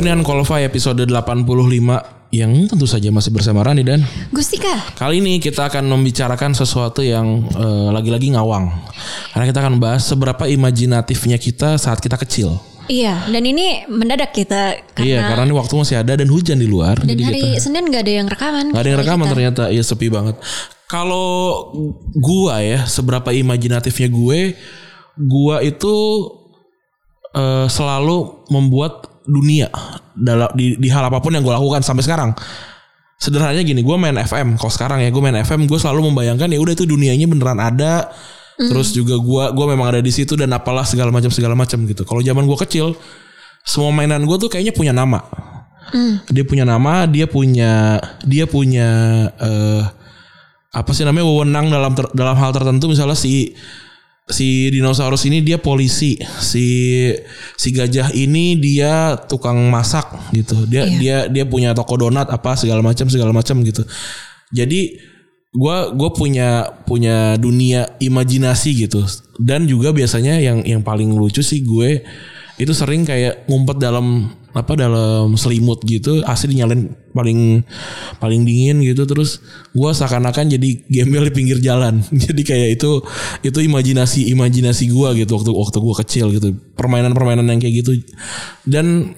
Ini Unqualified episode 85 yang tentu saja masih bersama Rani dan Gustika. kali ini kita akan membicarakan sesuatu yang eh, lagi-lagi ngawang. Karena kita akan bahas seberapa imajinatifnya kita saat kita kecil. Iya, dan ini mendadak kita karena iya, karena ini waktu masih ada dan hujan di luar. dan jadi hari kita Senin gak ada yang rekaman. nggak ada yang rekaman kita- ternyata. Iya sepi banget. Kalau gua ya, seberapa imajinatifnya gue, gua itu eh, selalu membuat dunia dalam di, di hal apa pun yang gue lakukan sampai sekarang. Sederhananya gini, gue main FM. Kalau sekarang ya gue main FM, gue selalu membayangkan ya udah itu dunianya beneran ada. Terus juga gue gua memang ada di situ dan apalah segala macam segala macam gitu. Kalau zaman gue kecil, semua mainan gue tuh kayaknya punya nama. Dia punya nama, dia punya dia punya eh apa sih namanya wewenang dalam ter- dalam hal tertentu misalnya si si dinosaurus ini dia polisi, si si gajah ini dia tukang masak gitu. Dia dia dia punya toko donat apa segala macam segala macam gitu. Jadi gua gue punya punya dunia imajinasi gitu dan juga biasanya yang yang paling lucu sih gue itu sering kayak ngumpet dalam apa dalam selimut gitu asli dinyalain paling paling dingin gitu. Terus gua seakan-akan jadi gembel di pinggir jalan. Jadi kayak itu itu imajinasi imajinasi gua gitu waktu waktu gua kecil gitu. Permainan-permainan yang kayak gitu. Dan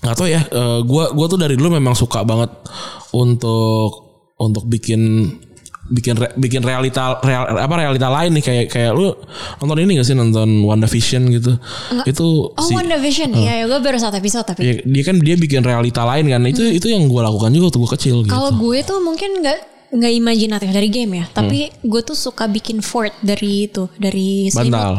nggak tau ya eh, gua gua tuh dari dulu memang suka banget untuk untuk bikin bikin re- bikin realita real, apa realita lain nih kayak kayak lu nonton ini gak sih nonton WandaVision gitu? Itu Oh, si WandaVision. Iya, ya, gue baru satu episode tapi ya, dia kan dia bikin realita lain kan itu itu yang gue lakukan juga waktu gue kecil gitu. kalau gue tuh mungkin nggak nggak imajinatif dari game ya, tapi gue tuh suka bikin fort dari itu, dari selimut. bantal.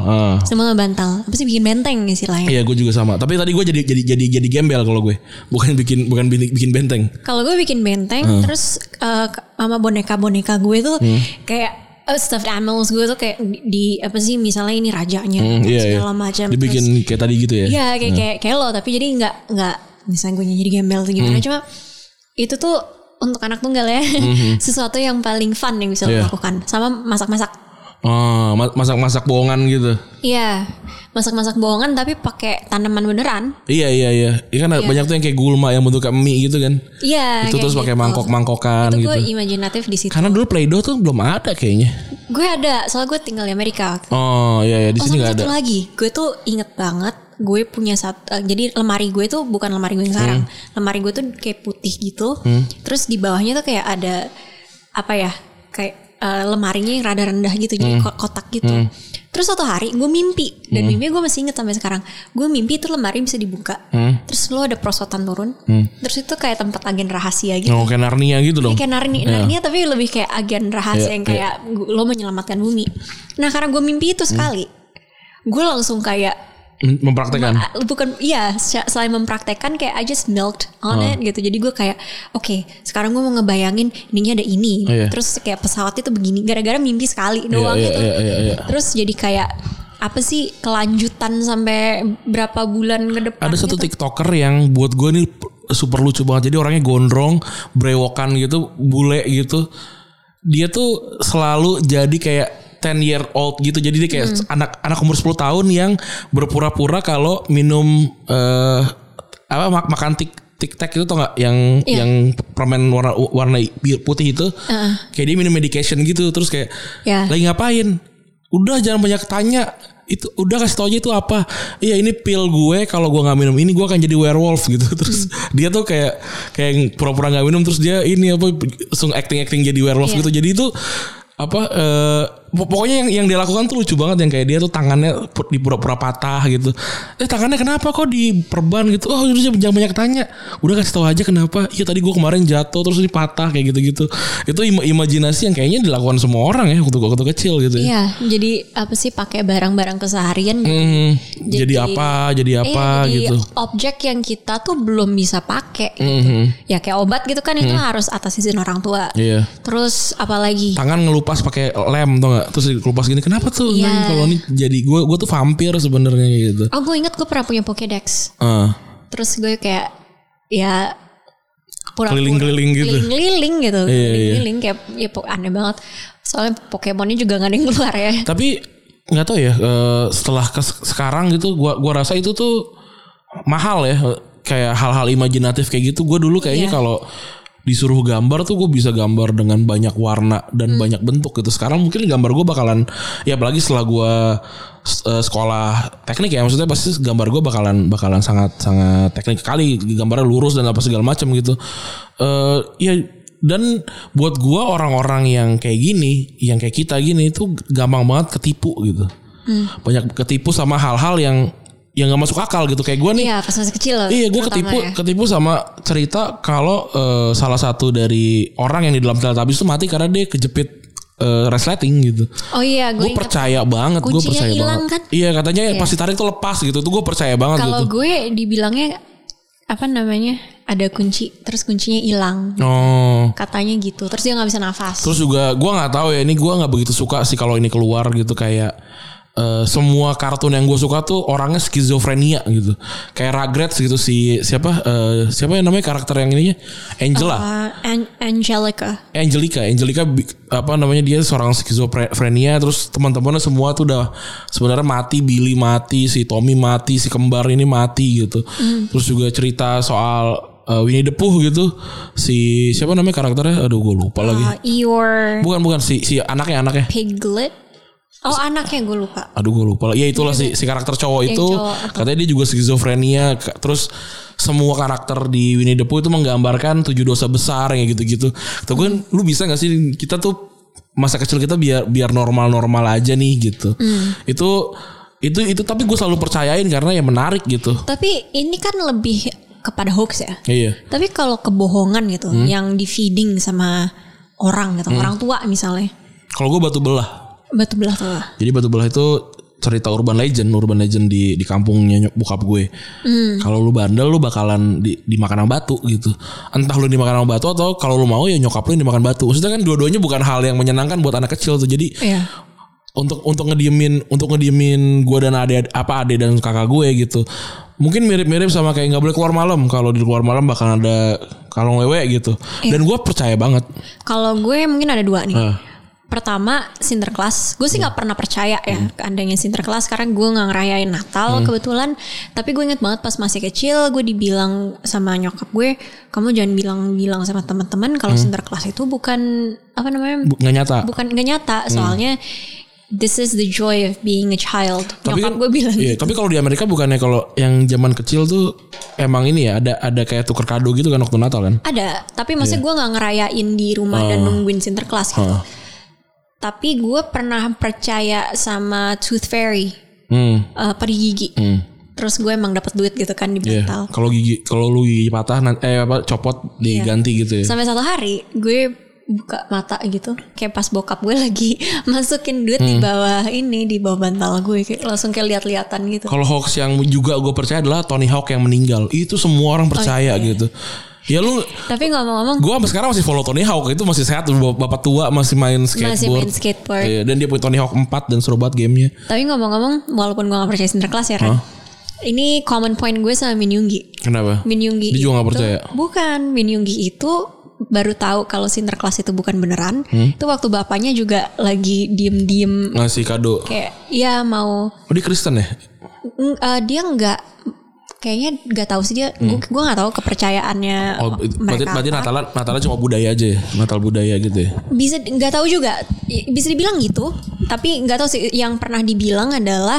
Sama bantal. Apa sih bikin benteng istilahnya. Iya gue juga sama tapi tadi gue jadi jadi jadi jadi gembel kalau gue bukan bikin bukan bikin, bikin benteng Kalau gue bikin benteng, terus eh, sama boneka-boneka gue tuh kayak eh, stuffed animals gue tuh kayak di, di- apa sih misalnya ini rajanya Hmm, iya, segala iya. macam. dibikin kayak tadi gitu ya Iya kayak kayak kayak lo tapi jadi nggak nggak misalnya gue jadi gembel atau gimana Hmm. cuma itu tuh untuk anak tunggal ya. Sesuatu yang paling fun yang bisa lo lakukan. Sama masak-masak. Oh ma- masak-masak bohongan gitu. Iya masak-masak bohongan tapi pakai tanaman beneran. Iya iya iya. Iya kan banyak tuh yang kayak gulma yang bentuk kayak mie gitu kan. Iya itu terus pakai gitu. mangkok-mangkokan itu gitu. gue imajinatif di situ. Karena dulu Play-Doh tuh belum ada kayaknya. Gue ada soalnya gue tinggal di Amerika oh iya iya. Di oh sini nggak ada. lagi. Gue tuh inget banget gue punya satu eh, jadi lemari gue tuh bukan lemari gue yang sekarang. Hmm. lemari gue tuh kayak putih gitu. Terus di bawahnya tuh kayak ada apa ya kayak eh, lemarinya yang rada rendah gitu jadi Hmm. ko- kotak gitu. Terus suatu hari gue mimpi dan mimpi gue masih inget sampai sekarang. Gue mimpi itu lemari bisa dibuka. Hmm. terus lo ada prosotan turun. Terus itu kayak tempat agen rahasia gitu. Oh kayak Narnia gitu dong? Kayak Narnia, Narnia tapi lebih kayak agen rahasia Iya, yang kayak gu- lo menyelamatkan bumi. Nah karena gue mimpi itu sekali, gue langsung kayak mempraktekkan ah, bukan iya se- selain mempraktekkan kayak I just milked on Oh. it gitu. Jadi gue kayak oke sekarang gue mau ngebayangin ininya ada ini, Oh, iya. terus kayak pesawat itu begini gara-gara mimpi sekali doang iya, gitu. iya, iya, iya. Terus jadi kayak apa sih kelanjutan sampai berapa bulan ke depan? Ada satu gitu. TikToker yang buat gue nih super lucu banget. Jadi orangnya gondrong, brewokan gitu, bule gitu. Dia tuh selalu jadi kayak 10 year old gitu. Jadi dia kayak anak anak umur 10 tahun yang berpura-pura kalau minum eh apa mak- makan tik tik tak itu tau gak yang Iya. yang permen warna warna putih itu kayak dia minum medication gitu terus kayak Ya. lagi ngapain udah jangan banyak tanya itu udah kasih tau aja itu apa iya ini pil gue kalau gue nggak minum ini gue akan jadi werewolf gitu terus dia tuh kayak kayak pura-pura nggak minum terus dia ini apa langsung acting acting jadi werewolf Iya. gitu jadi itu apa pok- pokoknya yang yang dia lakukan tuh lucu banget yang kayak dia tuh tangannya di pura-pura patah gitu. Eh tangannya kenapa kok diperban gitu? Oh udah jangan banyak tanya. Udah kasih tahu aja kenapa. Iya tadi gue kemarin jatuh terus ini patah kayak gitu-gitu. Itu ima- imajinasi yang kayaknya dilakukan semua orang ya waktu waktu kecil gitu ya. Iya, jadi apa sih pakai barang-barang keseharian Hmm, jadi, Jadi- apa jadi apa Iya, jadi gitu. objek yang kita tuh belum bisa pakai gitu. Mhm. Ya kayak obat gitu kan itu harus atas izin orang tua. iya. Terus apalagi? tangan ngelupas pakai lem tau gak terus ngelupas gini kenapa tuh Iya. lem kalau ini jadi gue gue tuh vampir sebenarnya gitu Oh gue inget gue pernah punya Pokédex. Ah, Terus gue kayak ya Keliling-keliling gitu. Keliling-keliling gitu. Iya, iya. Keliling-keliling kayak ya aneh banget. Soalnya Pokemonnya juga gak ada yang keluar ya. tapi nggak tahu ya eh, setelah ke sekarang gitu gua gua rasa itu tuh mahal ya kayak hal-hal imajinatif kayak gitu gue dulu kayaknya Iya. kalau disuruh gambar tuh gue bisa gambar dengan banyak warna dan Hmm. banyak bentuk gitu sekarang mungkin gambar gue bakalan ya apalagi setelah gue eh, sekolah teknik ya maksudnya pasti gambar gue bakalan bakalan sangat sangat teknik kali gambarnya lurus dan apa segala macam gitu eh ya dan buat gua orang-orang yang kayak gini, yang kayak kita gini itu gampang banget ketipu gitu. Hmm. Banyak ketipu sama hal-hal yang yang nggak masuk akal gitu kayak gua nih. Iya pas masih kecil. Iya, gue ketipu ya. ketipu sama cerita kalau eh, salah satu dari orang yang di dalam Teletubbies itu mati karena dia kejepit eh, resleting gitu. Oh iya gue Gue percaya banget, gue percaya hilang banget. kan? Iya katanya Iya. pas ditarik tuh lepas gitu, tuh gue percaya banget Kalau gitu. gue dibilangnya apa namanya ada kunci terus kuncinya hilang Oh. katanya gitu terus dia nggak bisa nafas. Terus juga gue nggak tahu ya ini gue nggak begitu suka sih kalau ini keluar gitu kayak eh, semua kartun yang gue suka tuh orangnya skizofrenia gitu. Kayak Rugrats gitu si siapa eh, siapa yang namanya karakter yang ininya Angela. Uh, An- Angelica. Angelica, Angelica apa namanya dia seorang skizofrenia terus teman-temannya semua tuh udah sebenarnya mati, Billy mati, si Tommy mati, si kembar ini mati gitu. Terus juga cerita soal uh, Winnie the Pooh gitu. Si siapa namanya karakternya? Aduh gue lupa lagi. Uh, Eeyore, Bukan bukan si si anaknya anaknya. Piglet. Oh anaknya gue lupa. Aduh gue lupa. Ya itulah si si karakter cowok Yang itu cowok. katanya dia juga skizofrenia. Terus semua karakter di Winnie the Pooh itu menggambarkan tujuh dosa besar yang gitu-gitu. Tuh kan lu bisa gak sih kita tuh masa kecil kita biar biar normal-normal aja nih gitu. Hmm. Itu itu itu tapi gue selalu percayain karena ya menarik gitu. Tapi ini kan lebih kepada hoax ya. Iya. Tapi kalau kebohongan gitu Hmm. yang di feeding sama orang gitu, orang tua misalnya. Kalau gue batu belah. Batu belah tuh. Jadi batu belah itu cerita urban legend, urban legend di di kampungnya nyok- bokap gue. Kalau lu bandel lu bakalan di, dimakan sama batu gitu. Entah lu dimakan sama batu atau kalau lu mau ya nyokap lu yang dimakan batu. Maksudnya kan dua-duanya bukan hal yang menyenangkan buat anak kecil tuh. Jadi Iya. untuk untuk ngediemin untuk ngediemin gue dan ade apa ade dan kakak gue gitu. Mungkin mirip-mirip sama kayak nggak boleh keluar malam. Kalau di keluar malam bakal ada kalong wewe gitu. Dan gue percaya banget. Kalau gue mungkin ada dua nih. Ah. Pertama Sinterklas, gue sih Hmm. nggak pernah percaya ya adanya Sinterklas karena gue nggak ngerayain Natal Hmm. kebetulan. Tapi gue inget banget pas masih kecil gue dibilang sama nyokap gue, kamu jangan bilang-bilang sama teman-teman kalau Hmm. Sinterklas itu bukan apa namanya, nggak nyata. bukan nggak nyata. Soalnya this is the joy of being a child. Tapi nyokap kan- gue bilang. Iya, tapi kalau di Amerika bukannya kalau yang zaman kecil tuh emang ini ya ada ada kayak tuker kado gitu kan waktu Natal kan? Ada, tapi maksudnya Iya. gue nggak ngerayain di rumah Oh. dan nungguin Sinterklas gitu. Heeh. Tapi gue pernah percaya sama Tooth Fairy, Hmm. eh peri gigi. Hmm. Terus gue emang dapat duit gitu kan di Iya. bantal. Kalau gigi kalau lu gigi patah eh apa copot diganti gitu ya. Sampai satu hari gue buka mata gitu, kayak pas bokap gue lagi masukin duit di Hmm. bawah ini di bawah bantal gue, kayak langsung kayak lihat-lihatan gitu. Kalau hoax yang juga gue percaya adalah Tony Hawk yang meninggal. Itu semua orang percaya gitu. Ya lu Tapi ngomong-ngomong gue sampai sekarang masih follow Tony Hawk itu masih sehat bap- bapak tua masih main skateboard. masih main skateboard. Iya, dan dia punya Tony Hawk 4 dan seru banget gamenya. Tapi ngomong-ngomong, walaupun gue gak percaya Sinterklas ya Ren. Ini common point gue sama Min Yoongi. Kenapa? Min Yoongi Dia juga itu- percaya? Bukan, Min Yoongi itu baru tahu kalau Sinterklas itu bukan beneran. Hmm? Itu waktu bapaknya juga lagi diem-diem Ngasih kado. kayak ya mau Oh dia Kristen ya? Eh, dia nggak kayaknya nggak tahu sih dia gue gue nggak tahu kepercayaannya Hmm. Oh, berarti, mereka berarti apa. Natalan Natalnya cuma budaya aja ya? Natal budaya gitu ya? bisa nggak tahu juga bisa dibilang gitu tapi nggak tahu sih yang pernah dibilang adalah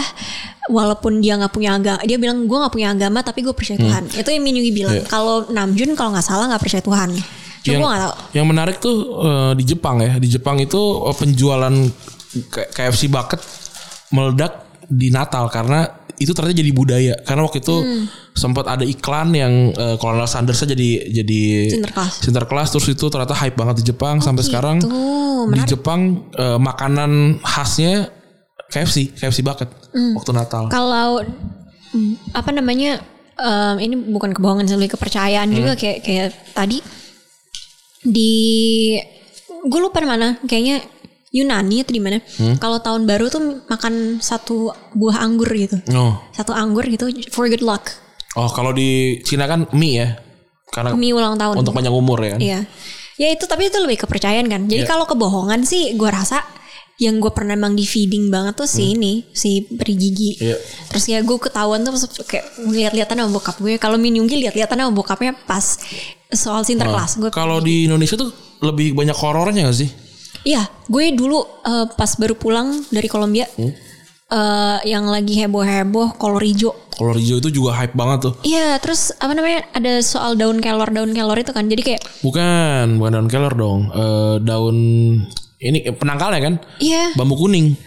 walaupun dia nggak punya agama dia bilang gue nggak punya agama tapi gue percaya Tuhan itu yang Min Yoongi bilang Hmm. Iya. kalau Namjoon kalau nggak salah nggak percaya Tuhan Cuma yang, gue nggak tahu yang menarik tuh eh, di Jepang ya. Di Jepang itu eh, penjualan K- KFC bucket meledak di Natal karena itu ternyata jadi budaya. Karena waktu itu Hmm. sempat ada iklan yang eh, Colonel Sanders jadi jadi Sinterklas. Sinterklas terus itu ternyata hype banget di Jepang sampai sekarang gitu. di Menarik. Jepang eh, makanan khasnya KFC, KFC bucket Hmm. waktu Natal. kalau mm, apa namanya em, ini bukan kebohongan sih lebih kepercayaan Hmm. juga kayak kayak tadi di gue lupa di mana kayaknya Yunani atau di mana Hmm. kalau tahun baru tuh makan satu buah anggur gitu Oh. satu anggur gitu for good luck Oh, kalau di Cina kan mie ya. Karena mie ulang tahun untuk panjang umur ya kan. iya ya itu tapi itu lebih kepercayaan kan jadi Iya. kalau kebohongan sih gue rasa yang gue pernah emang di feeding banget tuh si ini si peri gigi Iya. terus ya gue ketahuan tuh kayak lihat-lihatan sama bokap gue kalau Minyunggi lihat-lihatan sama bokapnya pas soal sinterklas gue Kalau di Indonesia tuh lebih banyak horornya gak sih? Iya, gue dulu eh, pas baru pulang dari Kolombia, Hmm? eh, yang lagi heboh-heboh kolor hijau. Kolor hijau itu juga hype banget tuh. Iya, terus apa namanya? Ada soal daun kelor, daun kelor itu kan. Jadi kayak, Bukan, bukan daun kelor dong. Eh, daun ini penangkalnya kan? iya, Bambu kuning.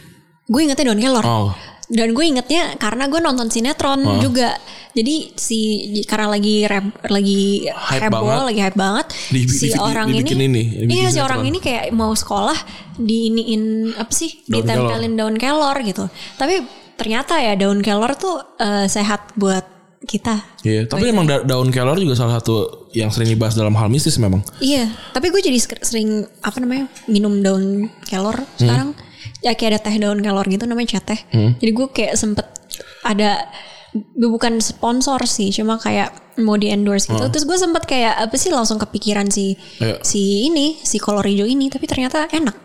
gue ingetnya daun kelor. Oh. Dan gue ingetnya karena gue nonton sinetron juga. Jadi si karena lagi rap, lagi Hype heboh, banget. lagi hype banget. Di- si di- orang dibikin ini, ini, iya si sinetron. orang ini kayak mau sekolah diiniin apa sih? Daun ditempelin daun kelor gitu. Tapi ternyata ya daun kelor tuh eh, sehat buat kita. Iya, tapi emang da- daun kelor juga salah satu yang sering dibahas dalam hal mistis memang. Iya, tapi gue jadi sering apa namanya minum daun kelor Hmm. sekarang. Ya kayak ada teh daun kelor gitu namanya chat teh. Hmm. Jadi gue kayak sempet ada gue bukan sponsor sih, cuma kayak mau di endorse gitu. Terus gue sempet kayak apa sih langsung kepikiran si Hmm. Iya. si ini si kolor hijau ini, tapi ternyata enak.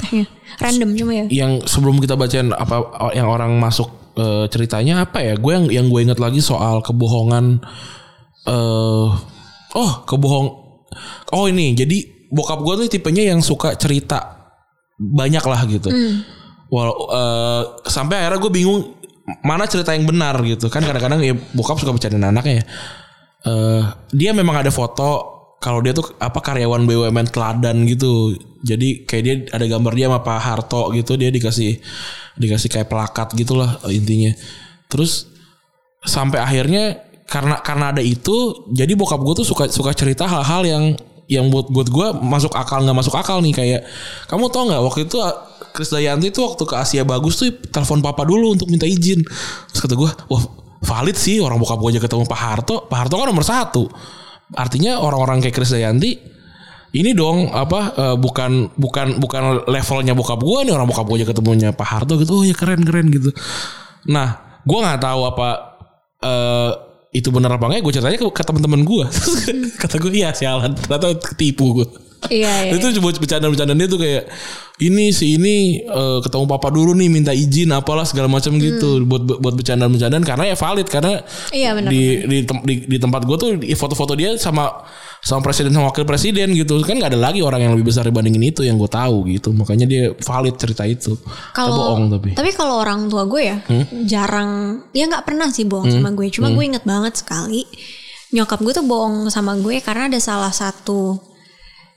tehnya. Random cuma ya. Yang sebelum kita bacain apa yang orang masuk eh, ceritanya apa ya? Gue yang yang gue inget lagi soal kebohongan eh oh, kebohong Oh ini, jadi bokap gue tuh tipenya yang suka cerita banyak lah gitu. Walau eh, sampai akhirnya gue bingung mana cerita yang benar gitu kan kadang-kadang ya bokap suka bercandain anaknya ya. Eh, dia memang ada foto kalau dia tuh apa karyawan BUMN teladan gitu. Jadi kayak dia ada gambar dia sama Pak Harto gitu dia dikasih dikasih kayak pelakat gitulah intinya. Terus sampai akhirnya karena karena ada itu jadi bokap gue tuh suka suka cerita hal-hal yang yang buat buat gue masuk akal nggak masuk akal nih kayak kamu tau nggak waktu itu Chris Dayanti tuh waktu ke Asia Bagus tuh telepon papa dulu untuk minta izin. Terus kata gue wah valid sih orang bokap gue aja ketemu Pak Harto. Pak Harto kan nomor satu. Artinya orang-orang kayak Chris Dayanti ini dong apa eh, bukan bukan bukan levelnya bokap gue nih orang bokap gue aja ketemunya Pak Harto gitu. Oh ya keren keren gitu. Nah gue nggak tahu apa eh itu benar apa enggak? Gue ceritanya ke, ke teman-teman gue kata gue iya sialan. Ternyata ketipu gue Iya, iya. itu coba bercanda-bercanda dia tuh kayak ini si ini eh, ketemu papa dulu nih minta izin apalah segala macam gitu buat buat bercanda-bercandaan. Karena ya valid karena Iya, benar, di, di tem- di di tempat gue tuh di foto-foto dia sama sama presiden sama wakil presiden gitu kan nggak ada lagi orang yang lebih besar dibandingin itu yang gue tahu gitu makanya dia valid cerita itu Kita bohong tapi Hmm? kalau orang tua gue ya jarang ya nggak pernah sih bohong sama gue. Cuma gue inget banget sekali nyokap gue tuh bohong sama gue karena ada salah satu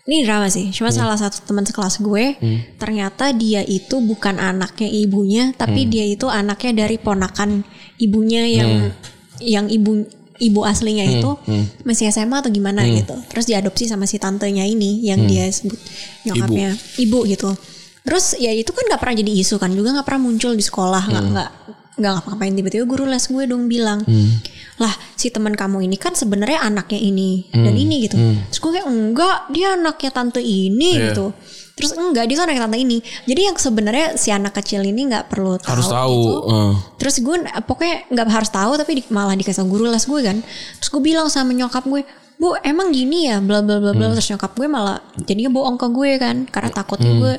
ini drama sih. Cuma Hmm. salah satu teman sekelas gue ternyata dia itu bukan anaknya ibunya, Hmm. tapi dia itu anaknya dari ponakan ibunya yang Hmm. yang ibu ibu aslinya itu masih SMA atau gimana Hmm. gitu. Terus diadopsi sama si tantenya ini yang dia sebut nyokapnya. Ibu gitu. Terus ya itu kan nggak pernah jadi isu kan juga nggak pernah muncul di sekolah nggak nggak nggak ngapa-ngapain. Tiba-tiba guru les gue dong bilang lah si teman kamu ini kan sebenarnya anaknya ini dan ini gitu. Terus gue kayak enggak dia anaknya tante ini Iya. gitu terus enggak dia tuh anaknya tante ini jadi yang sebenarnya si anak kecil ini nggak perlu tahu harus tahu gitu. eh. Terus gue pokoknya nggak harus tahu tapi di- malah dikasih guru les gue kan. Terus gue bilang sama nyokap gue, bu emang gini ya, bla bla bla bla. Hmm. Terus nyokap gue malah jadinya bohong ke gue kan, karena takutnya gue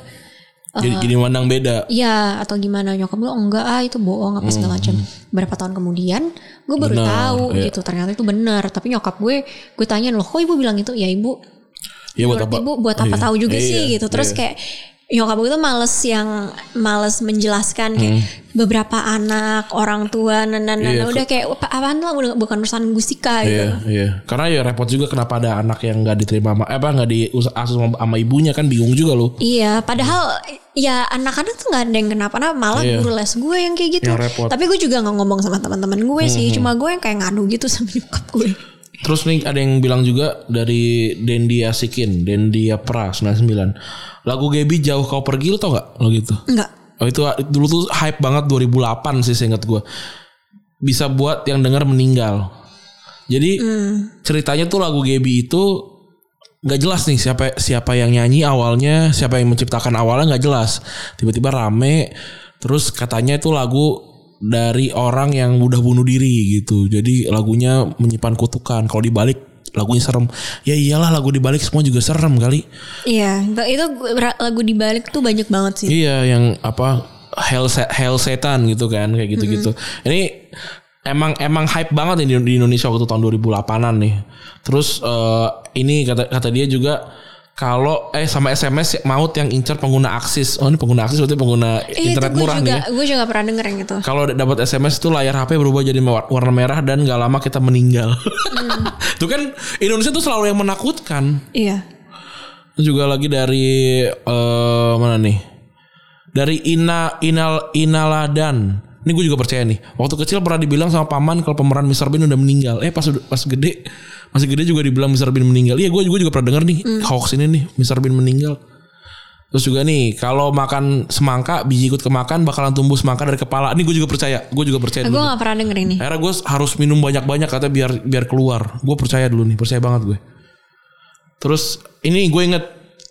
jadi jadi mandang beda Iya atau gimana nyokap gue enggak ah itu bohong apa segala macam. Berapa tahun kemudian gue baru Hmm. Benar, tahu iya. gitu ternyata itu benar. Tapi nyokap gue gue tanya loh kok ibu bilang itu ya ibu ya buat apa ibu buat apa Iya, tahu juga iya, sih gitu terus iya. kayak nyokap gue tuh males yang males menjelaskan kayak beberapa anak orang tua nah, Hmm. Iya, udah kayak "Apa- apaan lah udah bukan urusan Gustika gitu Iya, iya. Karena ya repot juga kenapa ada anak yang nggak diterima sama, eh, apa nggak diasuh sama, sama ibunya kan bingung juga loh. Iya, padahal ya anak-anak tuh nggak ada yang kenapa-napa, malah Iya. guru les gue yang kayak gitu. Yang repot. Tapi gue juga nggak ngomong sama teman-teman gue sih, cuma gue yang kayak ngadu gitu sama nyokap gue. Terus nih ada yang bilang juga dari Dendi Asikin, Dendi Pra 99. Lagu Gaby jauh kau pergi lu tau gak? Lo gitu. Enggak. Oh itu dulu tuh hype banget 2008 sih seingat gue. Bisa buat yang denger meninggal. Jadi ceritanya tuh lagu Gaby itu nggak jelas nih siapa siapa yang nyanyi awalnya, siapa yang menciptakan awalnya nggak jelas. Tiba-tiba rame, terus katanya itu lagu dari orang yang udah bunuh diri gitu. Jadi lagunya menyimpan kutukan. Kalau dibalik lagunya serem. Ya iyalah lagu dibalik semua juga serem kali. Iya, itu lagu dibalik tuh banyak banget sih. Iya, yang apa Hell Hell Setan gitu kan kayak gitu-gitu. Mm-hmm. Ini emang emang hype banget nih di Indonesia waktu tahun 2008-an nih. Terus uh, ini kata kata dia juga kalau eh sama SMS maut yang incer pengguna aksis. Oh ini pengguna aksis berarti pengguna eh, internet murah juga, nih. Ya. Gue juga pernah denger yang itu. Kalau dapat SMS itu layar HP berubah jadi warna merah dan gak lama kita meninggal. Hmm. itu kan Indonesia tuh selalu yang menakutkan. Iya. Juga lagi dari uh, mana nih? Dari Ina Inal Inaladan. Ini gue juga percaya nih. Waktu kecil pernah dibilang sama paman kalau pemeran Mr. Bean udah meninggal. Eh pas pas gede masih gede juga dibilang Mr. Bean meninggal. Iya gue juga juga pernah denger nih mm. hoax ini nih Mr. Bean meninggal. Terus juga nih kalau makan semangka biji ikut kemakan bakalan tumbuh semangka dari kepala. Ini gue juga percaya. Gue juga percaya. Gue gak pernah denger ini. Akhirnya gue harus minum banyak-banyak kata biar biar keluar. Gue percaya dulu nih, percaya banget gue. Terus ini gue inget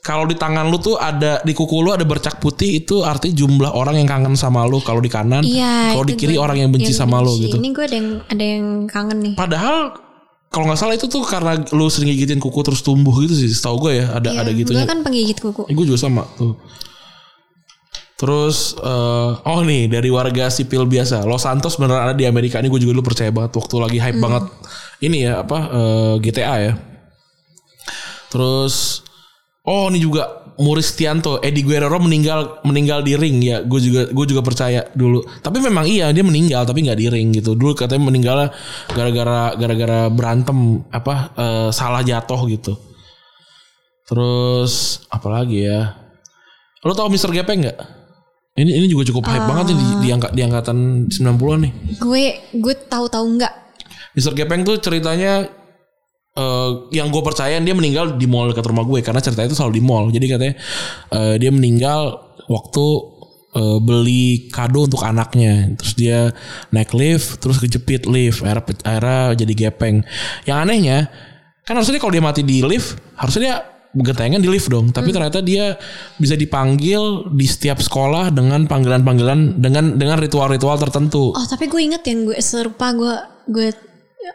kalau di tangan lu tuh ada di kuku lu ada bercak putih itu arti jumlah orang yang kangen sama lu kalau di kanan iya, kalau di kiri gue, orang yang benci yang sama benci. lu gitu ini gue ada yang ada yang kangen nih padahal kalau nggak salah itu tuh karena lu sering gigitin kuku terus tumbuh gitu sih setahu gue ya ada iya, ada gitu gue kan penggigit kuku. Ya, gue juga sama tuh. Terus uh, oh nih dari warga sipil biasa Los Santos beneran ada di Amerika. Ini gue juga dulu percaya banget waktu lagi hype hmm. banget. Ini ya apa uh, eh, GTA ya. Terus oh ini juga Muris Tianto, Eddie Guerrero meninggal meninggal di ring ya. Gue juga gue juga percaya dulu. Tapi memang iya dia meninggal tapi nggak di ring gitu. Dulu katanya meninggal gara-gara gara-gara berantem apa uh, salah jatuh gitu. Terus apa lagi ya? Lo tau Mr. Gepeng nggak? Ini ini juga cukup hype uh, banget nih di, di, angka, di angkatan 90-an nih. Gue gue tahu-tahu nggak. Mr. Gepeng tuh ceritanya uh, yang gue percaya dia meninggal di mall dekat rumah gue karena cerita itu selalu di mall. Jadi katanya uh, dia meninggal waktu uh, beli kado untuk anaknya. Terus dia naik lift terus kejepit lift akhirnya, akhirnya jadi gepeng. Yang anehnya kan harusnya kalau dia mati di lift harusnya dia begetengan di lift dong. Tapi hmm. ternyata dia bisa dipanggil di setiap sekolah dengan panggilan-panggilan dengan dengan ritual-ritual tertentu. Oh tapi gue inget yang gue serupa gue gue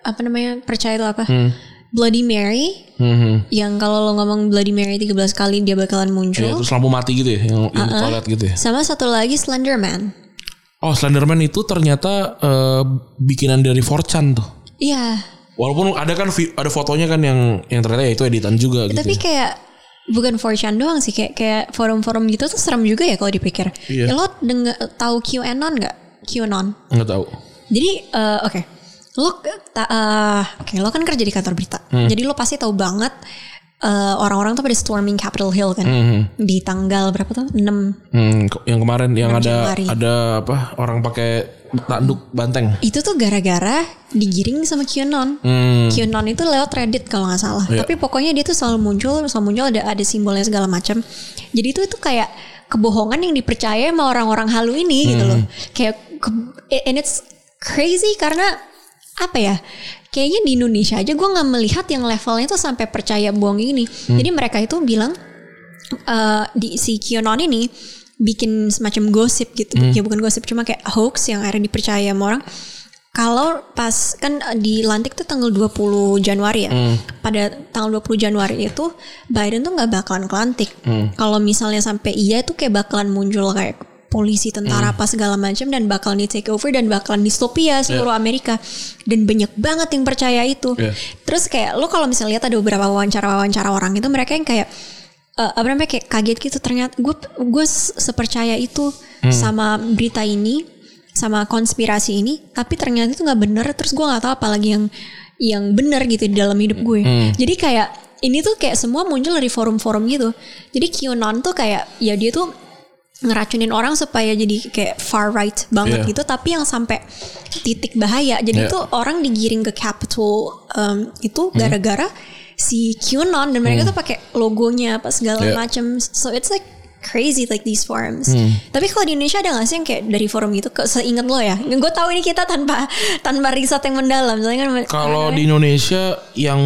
apa namanya percaya itu apa? Hmm Bloody Mary mm-hmm. yang kalau lo ngomong Bloody Mary 13 kali dia bakalan muncul. Ya, terus lampu mati gitu ya, yang, uh-uh. toilet gitu ya. Sama satu lagi Slenderman. Oh, Slenderman itu ternyata uh, bikinan dari 4chan tuh. Iya. Walaupun ada kan ada fotonya kan yang yang ternyata ya itu editan juga gitu. Tapi kayak bukan 4chan doang sih kayak kayak forum-forum gitu tuh serem juga ya kalau dipikir. Iya. Ya, lo denger tahu QAnon nggak? QAnon? Nggak tahu. Jadi uh, oke. Okay lo uh, oke okay, lo kan kerja di kantor berita hmm. jadi lo pasti tahu banget uh, orang-orang tuh pada storming Capitol Hill kan hmm. di tanggal berapa tuh 6 hmm, yang kemarin yang ada Januari. ada apa orang pakai tanduk banteng itu tuh gara-gara digiring sama QAnon hmm. QAnon itu lewat Reddit kalau nggak salah yeah. tapi pokoknya dia tuh selalu muncul selalu muncul ada ada simbolnya segala macam jadi itu itu kayak kebohongan yang dipercaya sama orang-orang halu ini hmm. gitu loh kayak and it's crazy karena apa ya kayaknya di Indonesia aja gue nggak melihat yang levelnya tuh sampai percaya bohong ini hmm. jadi mereka itu bilang uh, di si Kionon ini bikin semacam gosip gitu hmm. ya bukan gosip cuma kayak hoax yang akhirnya dipercaya sama orang kalau pas kan dilantik tuh tanggal 20 Januari ya. Hmm. Pada tanggal 20 Januari itu Biden tuh nggak bakalan kelantik. Hmm. Kalau misalnya sampai iya tuh kayak bakalan muncul kayak polisi tentara hmm. apa segala macam dan bakal di take over dan bakalan distopia seluruh yeah. Amerika dan banyak banget yang percaya itu yeah. terus kayak lo kalau misalnya lihat ada beberapa wawancara wawancara orang itu mereka yang kayak uh, apa namanya kayak kaget gitu ternyata gue gue sepercaya itu hmm. sama berita ini sama konspirasi ini tapi ternyata itu nggak bener terus gue nggak tahu apa lagi yang yang benar gitu di dalam hidup gue hmm. jadi kayak ini tuh kayak semua muncul dari forum-forum gitu jadi QAnon tuh kayak ya dia tuh ngeracunin orang supaya jadi kayak far right banget yeah. gitu tapi yang sampai titik bahaya jadi yeah. itu orang digiring ke Capitol um, itu hmm. gara-gara hmm. si QAnon dan mereka hmm. tuh pakai logonya apa segala yeah. macam so it's like crazy like these forums. Hmm. Tapi kalau di Indonesia ada gak sih yang kayak dari forum gitu? Seingat lo ya? Gue tahu ini kita tanpa tanpa riset yang mendalam. kan kalau di Indonesia yang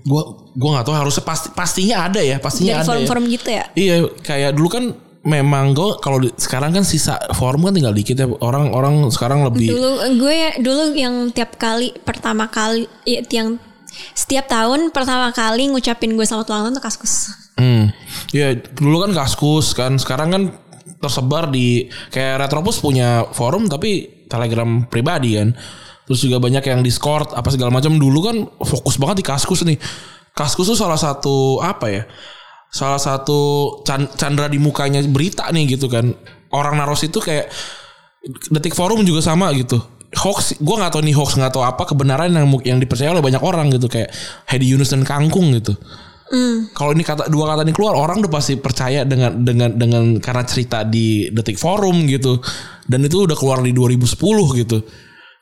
gue gue nggak tahu harusnya pasti pastinya ada ya pastinya dari ada forum-forum ya. gitu ya. Iya kayak dulu kan memang gue kalau sekarang kan sisa form kan tinggal dikit ya orang-orang sekarang lebih dulu gue dulu yang tiap kali pertama kali yang Setiap tahun pertama kali ngucapin gue selamat ulang tahun tuh kaskus. Hmm. Ya dulu kan kaskus kan. Sekarang kan tersebar di kayak Retropus punya forum tapi Telegram pribadi kan. Terus juga banyak yang Discord apa segala macam. Dulu kan fokus banget di kaskus nih. Kaskus tuh salah satu apa ya? Salah satu can- candra di mukanya berita nih gitu kan. Orang naros itu kayak detik forum juga sama gitu. Hoax, gue nggak tahu nih hoax nggak tahu apa kebenaran yang yang dipercaya oleh banyak orang gitu kayak Hedi Yunus dan Kangkung gitu. Kalau ini kata dua kata ini keluar orang udah pasti percaya dengan dengan dengan karena cerita di Detik Forum gitu. Dan itu udah keluar di 2010 gitu.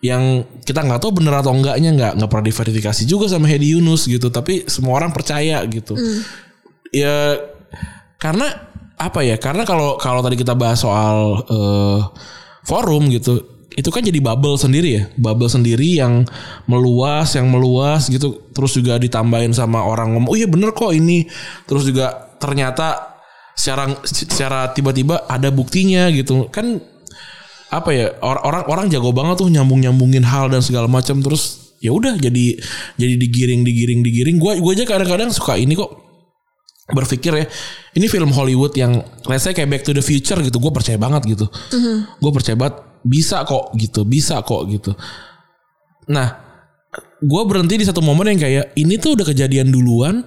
Yang kita nggak tahu bener atau enggaknya nggak nggak pernah diverifikasi juga sama Hedi Yunus gitu. Tapi semua orang percaya gitu. Ya karena apa ya? Karena kalau kalau tadi kita bahas soal eh, forum gitu, itu kan jadi bubble sendiri ya, bubble sendiri yang meluas, yang meluas gitu. Terus juga ditambahin sama orang ngomong, oh iya bener kok ini. Terus juga ternyata secara secara tiba-tiba ada buktinya gitu. Kan apa ya or- orang orang jago banget tuh nyambung nyambungin hal dan segala macam terus ya udah jadi jadi digiring digiring digiring gue gue aja kadang-kadang suka ini kok berpikir ya ini film Hollywood yang let's say kayak Back to the Future gitu gue percaya banget gitu. Gue percaya banget bisa kok gitu bisa kok gitu. Nah gue berhenti di satu momen yang kayak ini tuh udah kejadian duluan